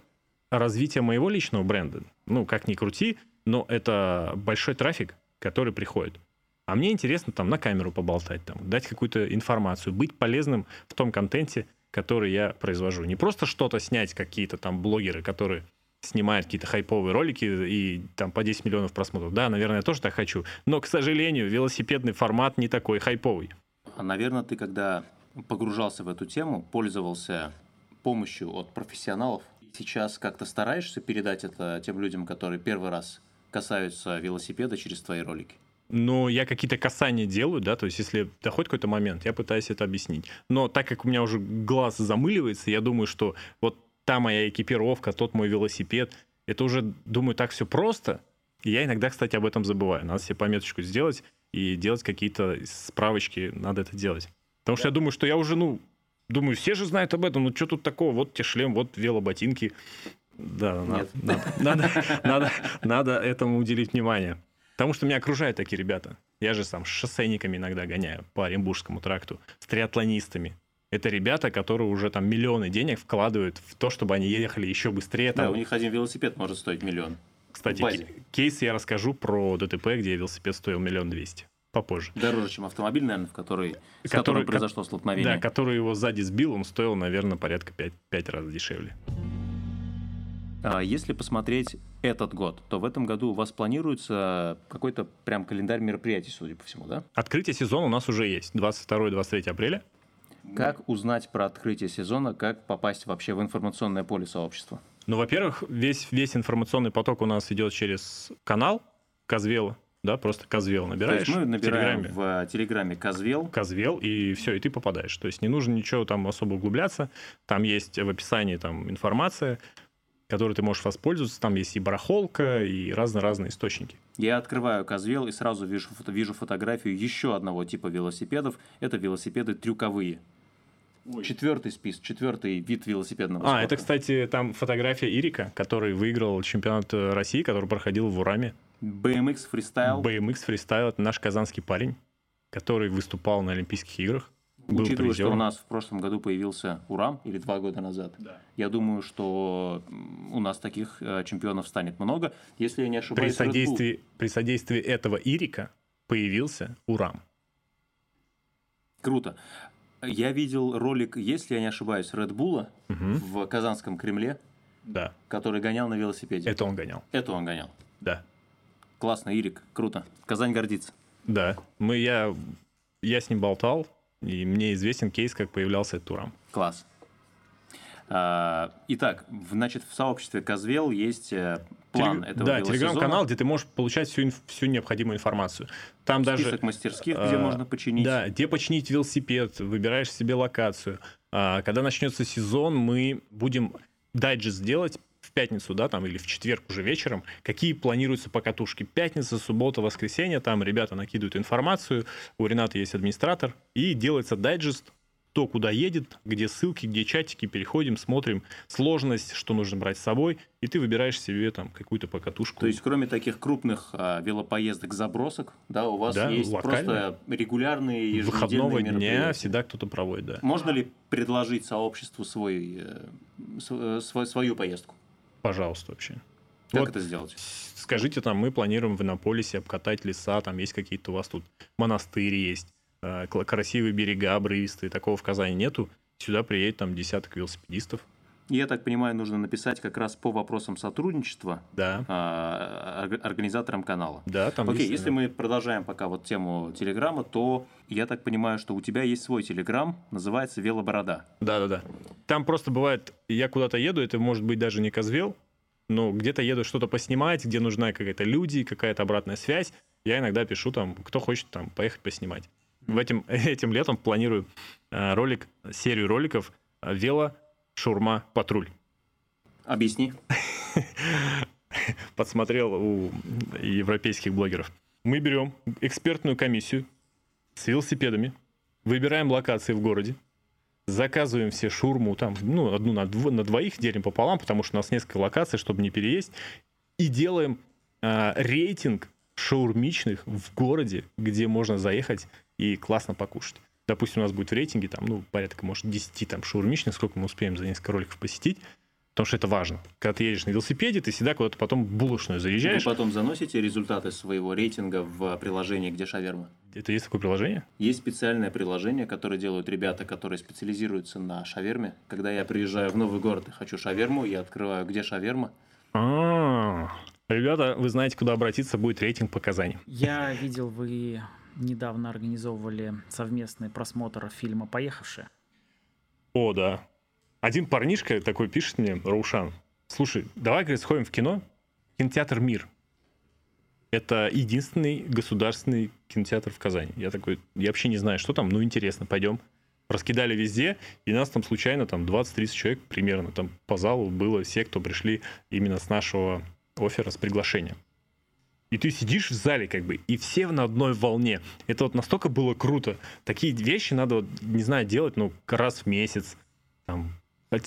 Speaker 2: развитие моего личного бренда. Ну, как ни крути, но это большой трафик, который приходит. А мне интересно там на камеру поболтать, там, дать какую-то информацию, быть полезным в том контенте, который я произвожу. Не просто что-то снять, какие-то там блогеры, которые снимают какие-то хайповые ролики и там по 10 миллионов просмотров. Да, наверное, я тоже так хочу. Но, к сожалению, велосипедный формат не такой хайповый.
Speaker 1: А, наверное, ты когда погружался в эту тему, пользовался помощью от профессионалов. Сейчас как-то стараешься передать это тем людям, которые первый раз касаются велосипеда через твои ролики?
Speaker 2: Ну, я какие-то касания делаю, да, то есть если доходит какой-то момент, я пытаюсь это объяснить. Но так как у меня уже глаз замыливается, я думаю, что вот та моя экипировка, тот мой велосипед, это уже, думаю, так все просто. И я иногда, кстати, об этом забываю. Надо себе пометочку сделать и делать какие-то справочки, надо это делать. Потому что я думаю, что я уже, ну, думаю, все же знают об этом, ну что тут такого, вот тебе шлем, вот велоботинки. Да, надо, надо, надо этому уделить внимание. Потому что меня окружают такие ребята. Я же сам с шоссейниками иногда гоняю по Оренбургскому тракту, с триатлонистами. Это ребята, которые уже там миллионы денег вкладывают в то, чтобы они ехали еще быстрее.
Speaker 1: Там. Да, у них один велосипед может стоить миллион.
Speaker 2: Кстати, кейс я расскажу про ДТП, где велосипед стоил миллион двести. Попозже.
Speaker 1: Дороже, чем автомобиль, наверное, в который, который, которым произошло столкновение.
Speaker 2: Да, который его сзади сбил, он стоил, наверное, порядка 5, 5 раз дешевле.
Speaker 1: А если посмотреть этот год, то в этом году у вас планируется какой-то прям календарь мероприятий, судя по всему, да?
Speaker 2: Открытие сезона у нас уже есть, 22-23 апреля.
Speaker 1: Как узнать про открытие сезона, как попасть вообще в информационное поле сообщества?
Speaker 2: Ну, во-первых, весь, весь информационный поток у нас идет через канал Казвела, да, просто Казвел набираешь. То
Speaker 1: есть мы набираем в Телеграме, в Телеграме Казвел.
Speaker 2: Казвел, и все, и ты попадаешь. То есть не нужно ничего там особо углубляться. Там есть в описании там информация, которой ты можешь воспользоваться. Там есть и барахолка, и разные-разные источники.
Speaker 1: Я открываю Казвел и сразу вижу, вижу фотографию еще одного типа велосипедов. Это велосипеды трюковые. Ой. Четвертый спис, четвертый вид велосипедного
Speaker 2: спорта. А, это, кстати, там фотография Ирика, который выиграл чемпионат России, который проходил в Ураме.
Speaker 1: BMX Freestyle.
Speaker 2: BMX Freestyle – это наш казанский парень, который выступал на Олимпийских играх.
Speaker 1: Был Учитывая, призером. что у нас в прошлом году появился Урам, или два года назад, да. я думаю, что у нас таких э, чемпионов станет много. Если я не ошибаюсь...
Speaker 2: При содействии, при содействии этого Ирика появился Урам.
Speaker 1: Круто. Я видел ролик, если я не ошибаюсь, Red Bull угу. в Казанском Кремле,
Speaker 2: да.
Speaker 1: который гонял на велосипеде.
Speaker 2: Это он гонял.
Speaker 1: Это он гонял.
Speaker 2: Да.
Speaker 1: Классно, Ирик, круто. Казань гордится.
Speaker 2: Да. Мы, я я с ним болтал, и мне известен кейс, как появлялся этот Турам.
Speaker 1: Класс. А, итак, значит, в сообществе Козвел есть э, план
Speaker 2: Телег...
Speaker 1: этого
Speaker 2: Да, телеграм-канал, где ты можешь получать всю, всю необходимую информацию. Там
Speaker 1: Список
Speaker 2: даже...
Speaker 1: мастерских, где
Speaker 2: а,
Speaker 1: можно починить.
Speaker 2: Да, где починить велосипед, выбираешь себе локацию. А, когда начнется сезон, мы будем дайджест делать в пятницу, да, там, или в четверг уже вечером, какие планируются покатушки. Пятница, суббота, воскресенье, там ребята накидывают информацию, у Рената есть администратор, и делается дайджест, кто куда едет, где ссылки, где чатики, переходим, смотрим сложность, что нужно брать с собой, и ты выбираешь себе там какую-то покатушку.
Speaker 1: То есть, кроме таких крупных а, велопоездок, забросок, да, у вас
Speaker 2: Да,
Speaker 1: есть
Speaker 2: локально.
Speaker 1: просто регулярные еженедельные
Speaker 2: выходного дня всегда кто-то проводит, да.
Speaker 1: Можно ли предложить сообществу свой, э, э, свой- свою поездку?
Speaker 2: Пожалуйста, вообще.
Speaker 1: Как
Speaker 2: Вот
Speaker 1: это сделать?
Speaker 2: Скажите, там, мы планируем в Иннополисе обкатать леса, там есть какие-то у вас тут монастыри есть, красивые берега обрывистые, такого в Казани нету. Сюда приедет там десяток велосипедистов.
Speaker 1: Я так понимаю, нужно написать как раз по вопросам сотрудничества
Speaker 2: Да,
Speaker 1: а, орг- организаторам канала.
Speaker 2: да, там
Speaker 1: Окей,
Speaker 2: есть,
Speaker 1: если
Speaker 2: да.
Speaker 1: мы продолжаем пока вот тему Телеграма, то я так понимаю, что у тебя есть свой Телеграм, называется Велоборода.
Speaker 2: Да, да, да. Там просто бывает, я куда-то еду, это может быть даже не Козвел, но где-то еду что-то поснимать, где нужна какая-то люди, какая-то обратная связь. Я иногда пишу там, кто хочет там поехать поснимать. В этим, этим летом планирую э, ролик, серию роликов э, вело, шурма, патруль.
Speaker 1: Объясни.
Speaker 2: Подсмотрел у европейских блогеров. Мы берем экспертную комиссию с велосипедами, выбираем локации в городе, заказываем все шурму, там, ну, одну на, дво- на двоих делим пополам, потому что у нас несколько локаций, чтобы не переесть, и делаем а, рейтинг шаурмичных в городе, где можно заехать и классно покушать. Допустим, у нас будет в рейтинге там, ну, порядка, может, 10 там шаурмичных, сколько мы успеем за несколько роликов посетить, потому что это важно. Когда ты едешь на велосипеде, ты всегда куда-то потом булочную
Speaker 1: Вы
Speaker 2: заезжаешь.
Speaker 1: потом заносите результаты своего рейтинга в приложение «Где шаверма».
Speaker 2: Это есть такое приложение?
Speaker 1: Есть специальное приложение, которое делают ребята, которые специализируются на шаверме. Когда я приезжаю в новый город и хочу шаверму, я открываю «Где шаверма?»
Speaker 2: А, Ребята, вы знаете, куда обратиться, будет рейтинг по Казани.
Speaker 3: Я видел, вы недавно организовывали совместный просмотр фильма «Поехавшие».
Speaker 2: О, да. Один парнишка такой пишет мне, Раушан, слушай, давай, говорит, сходим в кино, кинотеатр «Мир». Это единственный государственный кинотеатр в Казани. Я такой, я вообще не знаю, что там, ну интересно, пойдем. Раскидали везде, и нас там случайно там 20-30 человек примерно там по залу было все, кто пришли именно с нашего оффера, с приглашения. И ты сидишь в зале, как бы, и все на одной волне. Это вот настолько было круто. Такие вещи надо, вот, не знаю, делать, ну, раз в месяц, там,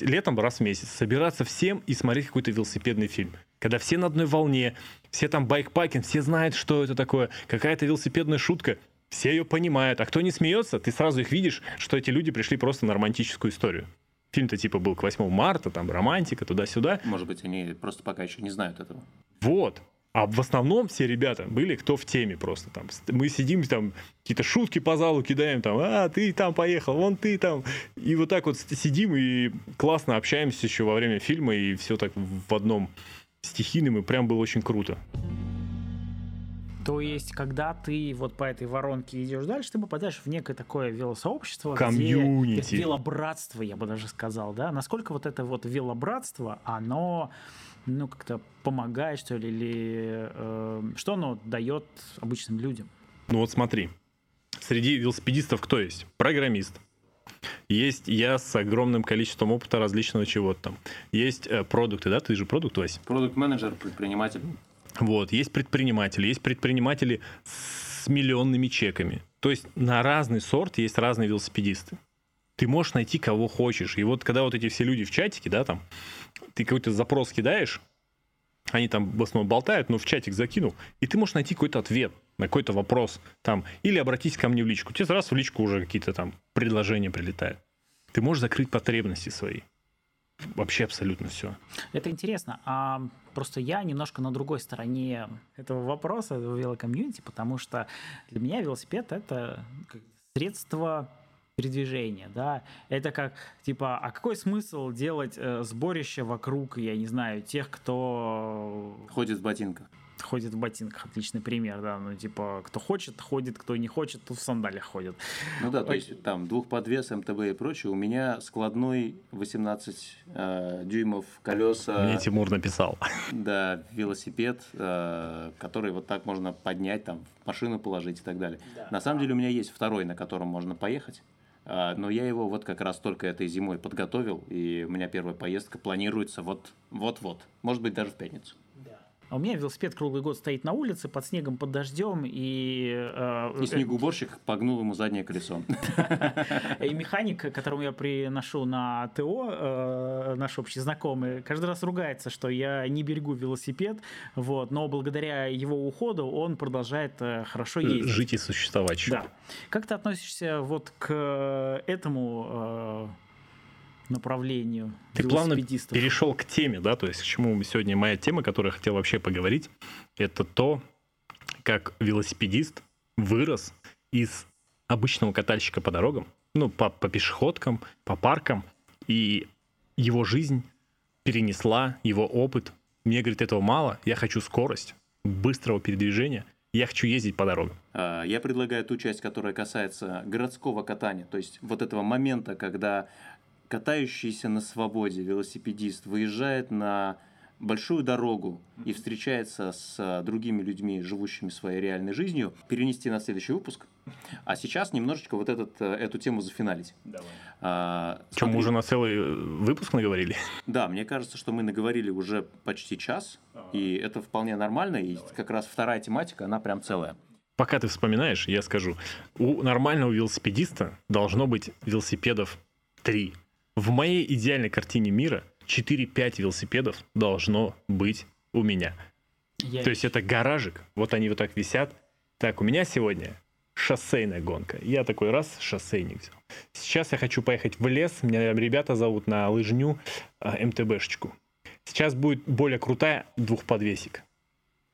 Speaker 2: летом раз в месяц, собираться всем и смотреть какой-то велосипедный фильм. Когда все на одной волне, все там байкпакинг, все знают, что это такое, какая-то велосипедная шутка, все ее понимают. А кто не смеется, ты сразу их видишь, что эти люди пришли просто на романтическую историю. Фильм-то типа был к 8 марта, там романтика, туда-сюда.
Speaker 1: Может быть, они просто пока еще не знают этого.
Speaker 2: Вот. А в основном все ребята были кто в теме просто там. Мы сидим там, какие-то шутки по залу кидаем там, а, ты там поехал, вон ты там. И вот так вот сидим и классно общаемся еще во время фильма, и все так в одном стихийном, и прям было очень круто.
Speaker 3: То есть, когда ты вот по этой воронке идешь дальше, ты попадаешь в некое такое велосообщество,
Speaker 2: Комьюнити.
Speaker 3: где велобратство, я бы даже сказал, да? Насколько вот это вот велобратство, оно ну, как-то помогает, что ли, или э, что оно дает обычным людям?
Speaker 2: Ну вот смотри, среди велосипедистов кто есть? Программист. Есть я с огромным количеством опыта различного чего-то там. Есть э, продукты, да? Ты же продукт, Вась?
Speaker 1: Продукт-менеджер, предприниматель.
Speaker 2: Вот, есть предприниматели, есть предприниматели с миллионными чеками. То есть на разный сорт есть разные велосипедисты. Ты можешь найти кого хочешь. И вот когда вот эти все люди в чатике, да, там, ты какой-то запрос кидаешь, они там в основном болтают, но в чатик закинул, и ты можешь найти какой-то ответ на какой-то вопрос там, или обратись ко мне в личку. Тебе сразу в личку уже какие-то там предложения прилетают. Ты можешь закрыть потребности свои. Вообще абсолютно все.
Speaker 3: Это интересно. А просто я немножко на другой стороне этого вопроса, этого велокомьюнити, потому что для меня велосипед — это средство передвижения, да, это как, типа, а какой смысл делать э, сборище вокруг, я не знаю, тех, кто
Speaker 1: Ходит в ботинках.
Speaker 3: ходит в ботинках, отличный пример, да, ну, типа, кто хочет, ходит, кто не хочет, то в сандалях ходит.
Speaker 1: Ну да, то есть там двухподвес, МТБ и прочее, у меня складной 18 э, дюймов колеса.
Speaker 2: Мне Тимур написал.
Speaker 1: Да, велосипед, э, который вот так можно поднять, там, машину положить и так далее. Да. На самом деле у меня есть второй, на котором можно поехать. Э, но я его вот как раз только этой зимой подготовил, и у меня первая поездка планируется вот-вот-вот, может быть, даже в пятницу.
Speaker 3: А у меня велосипед круглый год стоит на улице, под снегом, под дождем, и...
Speaker 1: Э, и снегоуборщик погнул ему заднее колесо.
Speaker 3: И механик, которому я приношу на ТО, э, наш общий знакомый, каждый раз ругается, что я не берегу велосипед, вот, но благодаря его уходу он продолжает э, хорошо ездить.
Speaker 2: Жить и существовать.
Speaker 3: Да. Как ты относишься вот к этому направлению
Speaker 2: Ты плавно перешел к теме, да, то есть к чему сегодня моя тема, которую я хотел вообще поговорить, это то, как велосипедист вырос из обычного катальщика по дорогам, ну, по, по пешеходкам, по паркам, и его жизнь перенесла, его опыт. Мне, говорит, этого мало, я хочу скорость, быстрого передвижения, я хочу ездить по дорогам.
Speaker 1: А, я предлагаю ту часть, которая касается городского катания, то есть вот этого момента, когда катающийся на свободе велосипедист выезжает на большую дорогу и встречается с а, другими людьми, живущими своей реальной жизнью, перенести на следующий выпуск. А сейчас немножечко вот этот, э, эту тему зафиналить. Давай.
Speaker 2: А, Что, мы уже на целый э, выпуск наговорили?
Speaker 1: Да, мне кажется, что мы наговорили уже почти час, ага. и это вполне нормально, и Давай. как раз вторая тематика, она прям целая.
Speaker 2: Пока ты вспоминаешь, я скажу, у нормального велосипедиста должно быть велосипедов три в моей идеальной картине мира 4-5 велосипедов должно быть у меня. Я... То есть это гаражик, вот они вот так висят. Так, у меня сегодня шоссейная гонка. Я такой раз шоссейник взял. Сейчас я хочу поехать в лес. Меня ребята зовут на лыжню э, МТБшечку. Сейчас будет более крутая двухподвесик.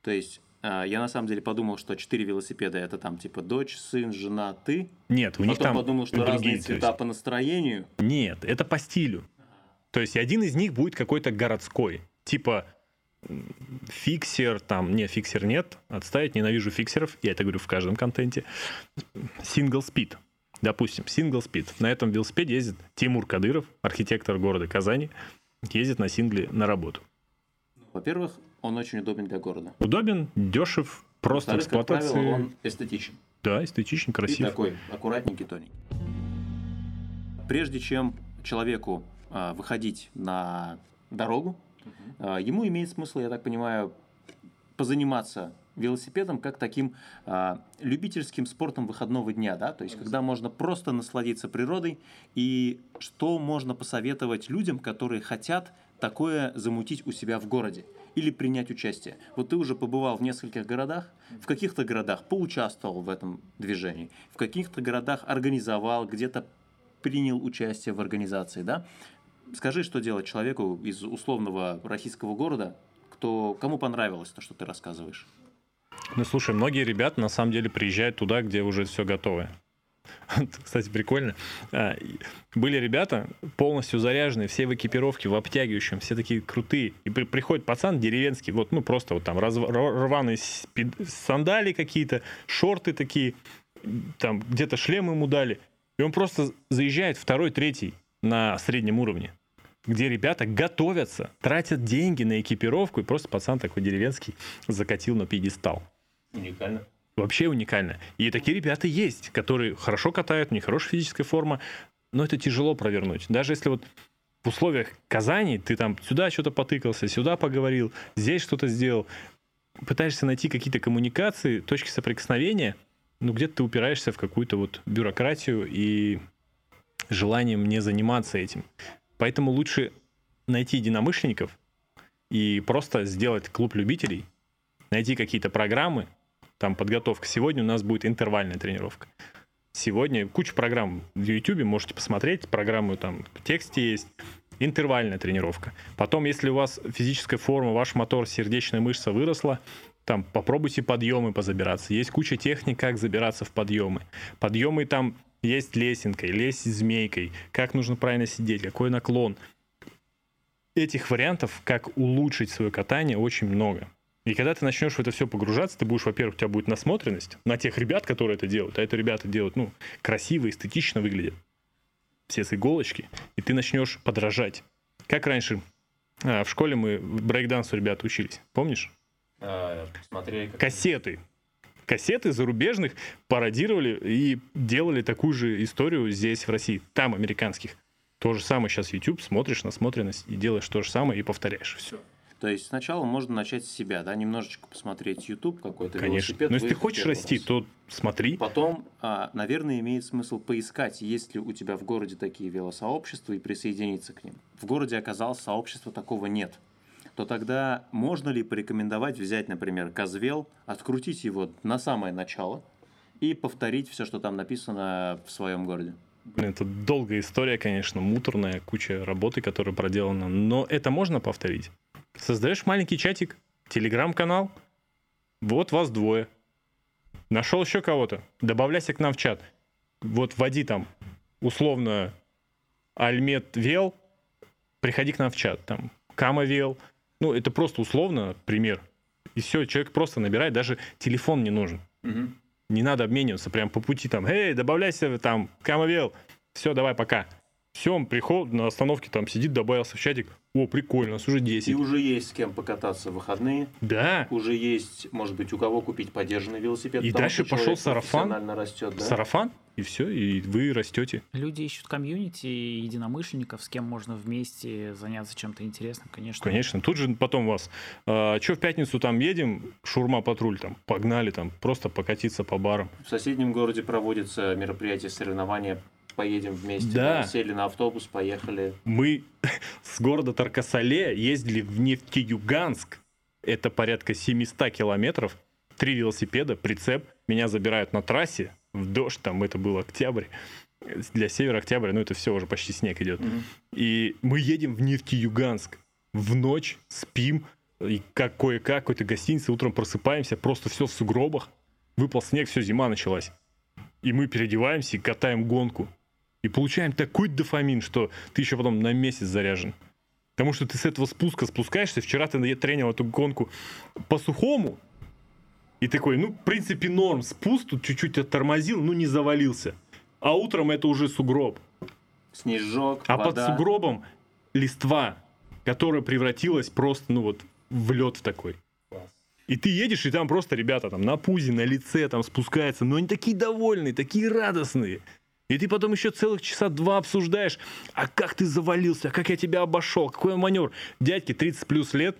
Speaker 1: То есть а, я на самом деле подумал, что четыре велосипеда это там типа дочь, сын, жена, ты.
Speaker 2: Нет, у них
Speaker 1: Потом
Speaker 2: там
Speaker 1: подумал, что разные цвета по настроению.
Speaker 2: Нет, это по стилю. То есть один из них будет какой-то городской, типа фиксер, там, не, фиксер нет, отставить, ненавижу фиксеров, я это говорю в каждом контенте. Single speed, допустим, single speed. На этом велосипеде ездит Тимур Кадыров, архитектор города Казани, ездит на сингле на работу.
Speaker 1: Во-первых, он очень удобен для города.
Speaker 2: Удобен, дешев, просто в эксплуатации. Как
Speaker 1: правило, он эстетичен.
Speaker 2: Да, эстетичен, красив.
Speaker 1: И такой аккуратненький, тоненький. Прежде чем человеку а, выходить на дорогу, а, ему имеет смысл, я так понимаю, позаниматься велосипедом как таким а, любительским спортом выходного дня, да, то есть когда можно просто насладиться природой и что можно посоветовать людям, которые хотят такое замутить у себя в городе или принять участие. Вот ты уже побывал в нескольких городах, в каких-то городах поучаствовал в этом движении, в каких-то городах организовал, где-то принял участие в организации, да? Скажи, что делать человеку из условного российского города, кто, кому понравилось то, что ты рассказываешь?
Speaker 2: Ну, слушай, многие ребята на самом деле приезжают туда, где уже все готово. Кстати, прикольно. А, были ребята полностью заряженные, все в экипировке, в обтягивающем, все такие крутые. И при, приходит пацан деревенский, вот, ну, просто вот там раз, рваные сандали какие-то, шорты такие, там где-то шлем ему дали. И он просто заезжает второй, третий на среднем уровне где ребята готовятся, тратят деньги на экипировку, и просто пацан такой деревенский закатил на пьедестал.
Speaker 1: Уникально.
Speaker 2: Вообще уникально. И такие ребята есть, которые хорошо катают, у них хорошая физическая форма, но это тяжело провернуть. Даже если вот в условиях Казани ты там сюда что-то потыкался, сюда поговорил, здесь что-то сделал, пытаешься найти какие-то коммуникации, точки соприкосновения, ну где-то ты упираешься в какую-то вот бюрократию и желанием не заниматься этим. Поэтому лучше найти единомышленников и просто сделать клуб любителей, найти какие-то программы, там подготовка. Сегодня у нас будет интервальная тренировка. Сегодня куча программ в YouTube, можете посмотреть, программы там в тексте есть. Интервальная тренировка. Потом, если у вас физическая форма, ваш мотор, сердечная мышца выросла, там попробуйте подъемы позабираться. Есть куча техник, как забираться в подъемы. Подъемы там есть лесенкой, лезть змейкой, как нужно правильно сидеть, какой наклон. Этих вариантов, как улучшить свое катание, очень много. И когда ты начнешь в это все погружаться, ты будешь, во-первых, у тебя будет насмотренность на тех ребят, которые это делают. А это ребята делают, ну, красиво, эстетично выглядят. Все с иголочки. И ты начнешь подражать. Как раньше а, в школе мы брейкдансу ребята учились. Помнишь?
Speaker 1: А, смотрели, как...
Speaker 2: Кассеты. Кассеты зарубежных пародировали и делали такую же историю здесь, в России. Там американских. То же самое сейчас YouTube, смотришь насмотренность и делаешь то же самое и повторяешь. Все.
Speaker 1: То есть сначала можно начать с себя, да, немножечко посмотреть YouTube какой-то
Speaker 2: Конечно. Но если ты хочешь расти, раз. то смотри.
Speaker 1: Потом, а, наверное, имеет смысл поискать, есть ли у тебя в городе такие велосообщества и присоединиться к ним. В городе оказалось сообщества такого нет. То тогда можно ли порекомендовать взять, например, Казвел, открутить его на самое начало и повторить все, что там написано в своем городе?
Speaker 2: Блин, это долгая история, конечно, муторная, куча работы, которая проделана. Но это можно повторить. Создаешь маленький чатик, телеграм-канал, вот вас двое. Нашел еще кого-то, добавляйся к нам в чат. Вот вводи там условно Альмет Вел, приходи к нам в чат. Там Кама Вел. Ну, это просто условно пример. И все, человек просто набирает, даже телефон не нужен. Угу. Не надо обмениваться прям по пути там, эй, добавляйся там, Кама Вел. Все, давай, пока. Все, он приход на остановке там сидит, добавился в чатик. О, прикольно, у нас уже 10.
Speaker 1: И уже есть с кем покататься в выходные.
Speaker 2: Да.
Speaker 1: Уже есть, может быть, у кого купить поддержанный велосипед.
Speaker 2: И дальше пошел сарафан.
Speaker 1: Растет, да?
Speaker 2: Сарафан, и все, и вы растете.
Speaker 3: Люди ищут комьюнити, единомышленников, с кем можно вместе заняться чем-то интересным, конечно.
Speaker 2: Конечно. Тут же потом вас, э, а, что в пятницу там едем, шурма-патруль там, погнали там, просто покатиться по барам.
Speaker 1: В соседнем городе проводится мероприятие соревнования поедем вместе.
Speaker 2: Да.
Speaker 1: Сели на автобус, поехали.
Speaker 2: Мы с города Таркасале ездили в Нефтеюганск. Это порядка 700 километров. Три велосипеда, прицеп. Меня забирают на трассе. В дождь, там это был октябрь. Для севера октябрь, ну это все уже почти снег идет. Угу. И мы едем в Нефтеюганск. В ночь спим, и как кое-как, какой-то гостинице, утром просыпаемся, просто все в сугробах. Выпал снег, все, зима началась. И мы переодеваемся и катаем гонку. И получаем такой дофамин, что ты еще потом на месяц заряжен. Потому что ты с этого спуска спускаешься. Вчера ты тренил эту гонку по сухому. И такой, ну, в принципе, норм. Спуск тут чуть-чуть оттормозил, ну, не завалился. А утром это уже сугроб.
Speaker 1: Снежок,
Speaker 2: А вода. под сугробом листва, которая превратилась просто, ну, вот, в лед такой. И ты едешь, и там просто ребята там на пузе, на лице там спускаются, но они такие довольные, такие радостные. И ты потом еще целых часа два обсуждаешь, а как ты завалился, а как я тебя обошел, какой маневр. Дядьки 30 плюс лет,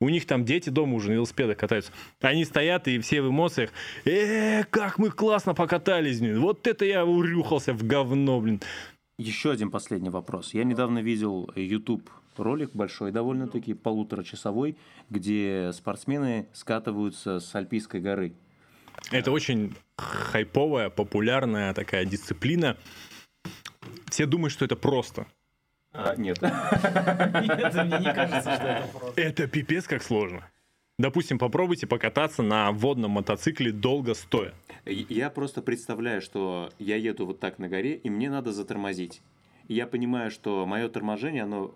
Speaker 2: у них там дети дома уже на велосипедах катаются. Они стоят и все в эмоциях. Э, как мы классно покатались, блин. Вот это я урюхался в говно, блин.
Speaker 1: Еще один последний вопрос. Я недавно видел YouTube ролик большой, довольно-таки полуторачасовой, где спортсмены скатываются с Альпийской горы.
Speaker 2: Это очень хайповая, популярная такая дисциплина. Все думают, что это просто.
Speaker 1: А, нет.
Speaker 3: Нет, мне не кажется, что это просто.
Speaker 2: Это пипец как сложно. Допустим, попробуйте покататься на водном мотоцикле долго стоя.
Speaker 1: Я просто представляю, что я еду вот так на горе, и мне надо затормозить. Я понимаю, что мое торможение, оно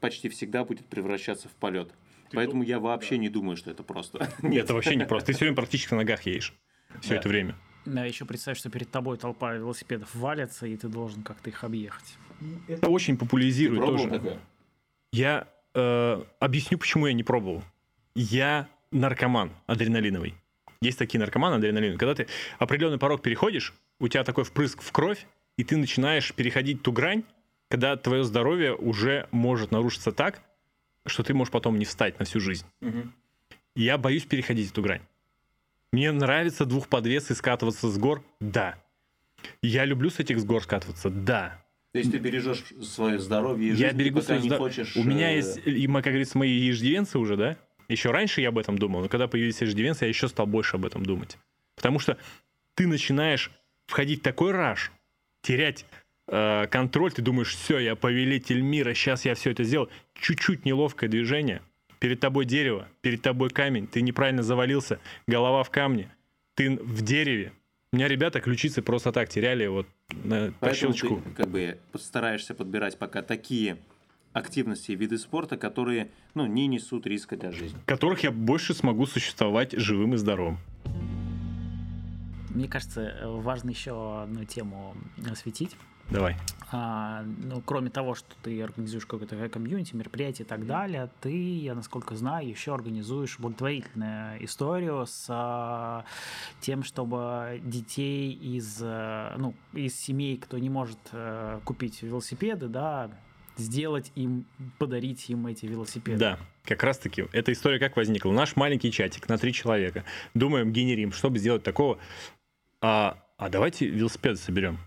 Speaker 1: почти всегда будет превращаться в полет. Ты Поэтому тут... я вообще да. не думаю, что это просто.
Speaker 2: Нет, это вообще не просто. Ты все время практически на ногах едешь все это время.
Speaker 3: Да, еще представь, что перед тобой толпа велосипедов валится, и ты должен как-то их объехать.
Speaker 2: Это очень популяризирует тоже. Такое? Я э, объясню, почему я не пробовал. Я наркоман адреналиновый. Есть такие наркоманы адреналиновые. Когда ты определенный порог переходишь, у тебя такой впрыск в кровь, и ты начинаешь переходить ту грань, когда твое здоровье уже может нарушиться так, что ты можешь потом не встать на всю жизнь. Угу. Я боюсь переходить эту грань. Мне нравится двухподвес и скатываться с гор? Да. Я люблю с этих с гор скатываться? Да.
Speaker 1: То есть ты бережешь свое здоровье и жизнь,
Speaker 2: я берегу свое не хочешь... У меня э, есть, и, как говорится, мои иждивенцы уже, да? Еще раньше я об этом думал, но когда появились иждивенцы, я еще стал больше об этом думать. Потому что ты начинаешь входить в такой раж, терять э, контроль, ты думаешь, все, я повелитель мира, сейчас я все это сделал. Чуть-чуть неловкое движение, перед тобой дерево, перед тобой камень, ты неправильно завалился, голова в камне, ты в дереве. У меня ребята ключицы просто так теряли вот на, по щелчку.
Speaker 1: Ты как бы постараешься подбирать пока такие активности и виды спорта, которые ну, не несут риска для жизни.
Speaker 2: Которых я больше смогу существовать живым и здоровым.
Speaker 3: Мне кажется, важно еще одну тему осветить.
Speaker 2: Давай.
Speaker 3: А, ну, кроме того, что ты организуешь какое-то комьюнити, мероприятие и так далее, ты, я насколько знаю, еще организуешь благотворительную историю с а, тем, чтобы детей из, а, ну, из семей, кто не может а, купить велосипеды, да, сделать им, подарить им эти велосипеды.
Speaker 2: Да, как раз таки. Эта история как возникла? Наш маленький чатик на три человека. Думаем, генерим, чтобы сделать такого. А, а давайте велосипеды соберем.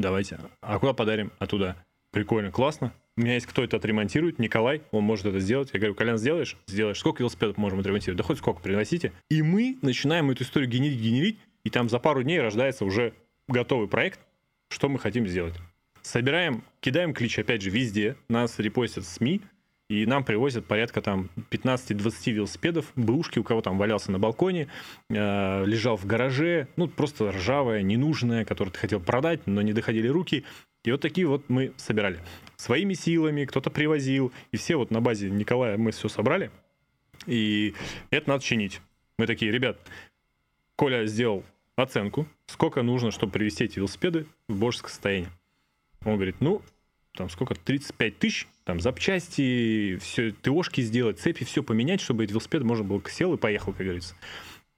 Speaker 2: Давайте. А куда подарим? А туда. Прикольно, классно. У меня есть кто это отремонтирует, Николай, он может это сделать. Я говорю, Колян, сделаешь? Сделаешь. Сколько велосипедов можем отремонтировать? Да хоть сколько, приносите. И мы начинаем эту историю генерить, генерить, и там за пару дней рождается уже готовый проект, что мы хотим сделать. Собираем, кидаем клич, опять же, везде. Нас репостят СМИ, и нам привозят порядка там 15-20 велосипедов, бэушки, у кого там валялся на балконе, э, лежал в гараже, ну, просто ржавая, ненужная, которую ты хотел продать, но не доходили руки. И вот такие вот мы собирали. Своими силами, кто-то привозил, и все вот на базе Николая мы все собрали, и это надо чинить. Мы такие, ребят, Коля сделал оценку, сколько нужно, чтобы привести эти велосипеды в божеское состояние. Он говорит, ну, там сколько, 35 тысяч, там запчасти, все, ТОшки сделать, цепи, все поменять, чтобы этот велосипед можно было сел и поехал, как говорится.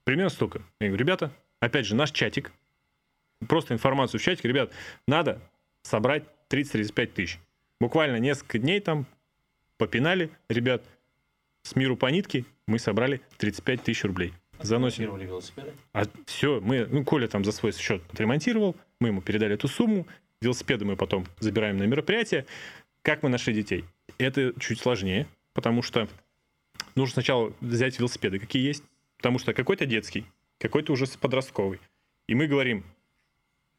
Speaker 2: Примерно столько. Я говорю, ребята, опять же, наш чатик, просто информацию в чатике, ребят, надо собрать 30-35 тысяч. Буквально несколько дней там попинали, ребят, с миру по нитке мы собрали 35 тысяч рублей. Заносим. велосипеды? А все, мы, ну, Коля там за свой счет отремонтировал, мы ему передали эту сумму, велосипеды мы потом забираем на мероприятие. Как мы нашли детей? Это чуть сложнее, потому что нужно сначала взять велосипеды, какие есть, потому что какой-то детский, какой-то уже подростковый. И мы говорим,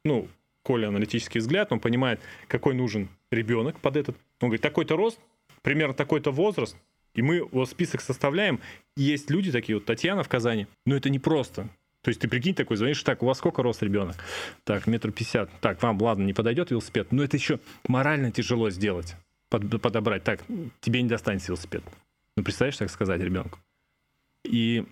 Speaker 2: ну, Коля аналитический взгляд, он понимает, какой нужен ребенок под этот. Он говорит, такой-то рост, примерно такой-то возраст, и мы вот список составляем. есть люди такие, вот Татьяна в Казани, но это не просто. То есть ты прикинь такой, звонишь, так, у вас сколько рост ребенок? Так, метр пятьдесят. Так, вам, ладно, не подойдет велосипед. Но это еще морально тяжело сделать, под, подобрать. Так, тебе не достанется велосипед. Ну, представляешь, так сказать ребенку? И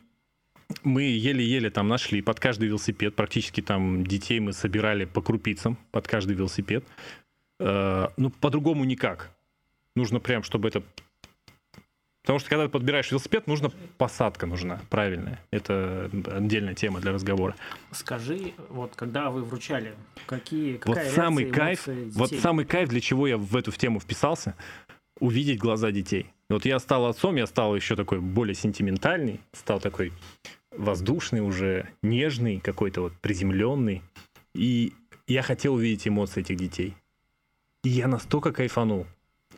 Speaker 2: мы еле-еле там нашли под каждый велосипед, практически там детей мы собирали по крупицам под каждый велосипед. Э, ну, по-другому никак. Нужно прям, чтобы это Потому что когда ты подбираешь велосипед, нужна посадка нужна, правильная. Это отдельная тема для разговора.
Speaker 3: Скажи, вот когда вы вручали, какие
Speaker 2: какая вот самый кайф, детей? вот самый кайф, для чего я в эту в тему вписался, увидеть глаза детей. Вот я стал отцом, я стал еще такой более сентиментальный, стал такой воздушный уже, нежный, какой-то вот приземленный. И я хотел увидеть эмоции этих детей. И я настолько кайфанул.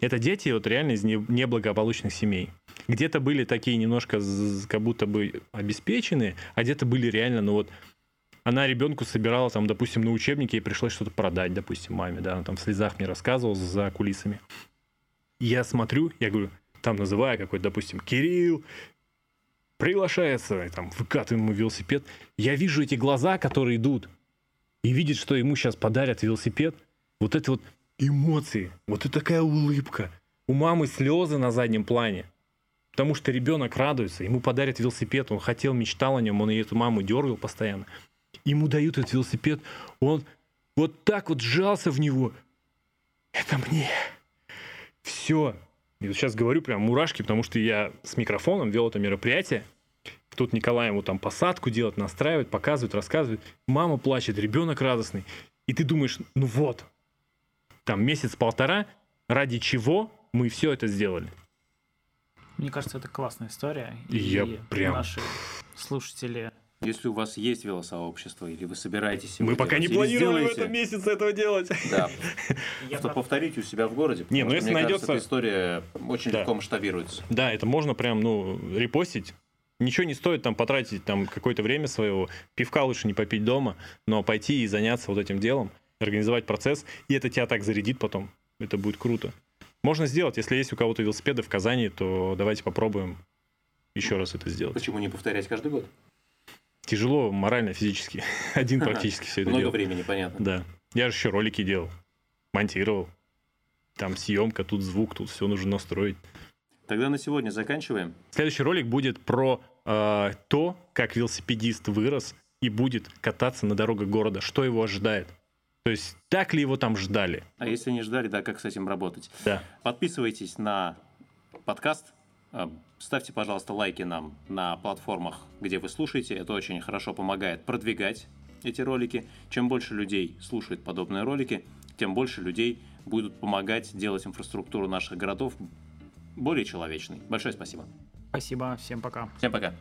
Speaker 2: Это дети вот реально из неблагополучных семей. Где-то были такие немножко как будто бы обеспеченные, а где-то были реально, ну вот, она ребенку собирала там, допустим, на учебнике, и пришлось что-то продать, допустим, маме, да, она там в слезах мне рассказывал за кулисами. Я смотрю, я говорю, там называя какой-то, допустим, Кирилл, приглашается, там, выкатываем ему велосипед. Я вижу эти глаза, которые идут, и видит, что ему сейчас подарят велосипед. Вот это вот эмоции, вот это такая улыбка. У мамы слезы на заднем плане. Потому что ребенок радуется, ему подарят велосипед, он хотел, мечтал о нем, он и эту маму дергал постоянно. Ему дают этот велосипед, он вот так вот сжался в него. Это мне. Все. И вот сейчас говорю прям мурашки, потому что я с микрофоном вел это мероприятие. Тут Николай ему там посадку делает, настраивает, показывает, рассказывает. Мама плачет, ребенок радостный. И ты думаешь, ну вот, там месяц-полтора, ради чего мы все это сделали.
Speaker 3: Мне кажется, это классная история.
Speaker 2: И, я прям...
Speaker 3: наши слушатели
Speaker 1: если у вас есть велосообщество, или вы собираетесь Мы
Speaker 2: пока не планируем в этом месяце этого делать.
Speaker 1: Да. Просто повторите у себя в городе.
Speaker 2: Не, ну если найдется...
Speaker 1: эта история очень легко масштабируется.
Speaker 2: Да, это можно прям, ну, репостить. Ничего не стоит там потратить там какое-то время своего. Пивка лучше не попить дома, но пойти и заняться вот этим делом организовать процесс, и это тебя так зарядит потом. Это будет круто. Можно сделать, если есть у кого-то велосипеды в Казани, то давайте попробуем еще раз это сделать.
Speaker 1: Почему не повторять каждый год?
Speaker 2: Тяжело морально, физически. Один практически все это
Speaker 1: Много
Speaker 2: делал.
Speaker 1: времени, понятно.
Speaker 2: Да. Я же еще ролики делал, монтировал. там съемка, тут звук, тут все нужно настроить.
Speaker 1: Тогда на сегодня заканчиваем.
Speaker 2: Следующий ролик будет про э, то, как велосипедист вырос и будет кататься на дорогах города, что его ожидает. То есть так ли его там ждали?
Speaker 1: А если не ждали, да, как с этим работать?
Speaker 2: Да.
Speaker 1: Подписывайтесь на подкаст, э, ставьте, пожалуйста, лайки нам на платформах, где вы слушаете. Это очень хорошо помогает продвигать эти ролики. Чем больше людей слушает подобные ролики, тем больше людей будут помогать делать инфраструктуру наших городов более человечной. Большое спасибо.
Speaker 3: Спасибо, всем пока.
Speaker 1: Всем пока.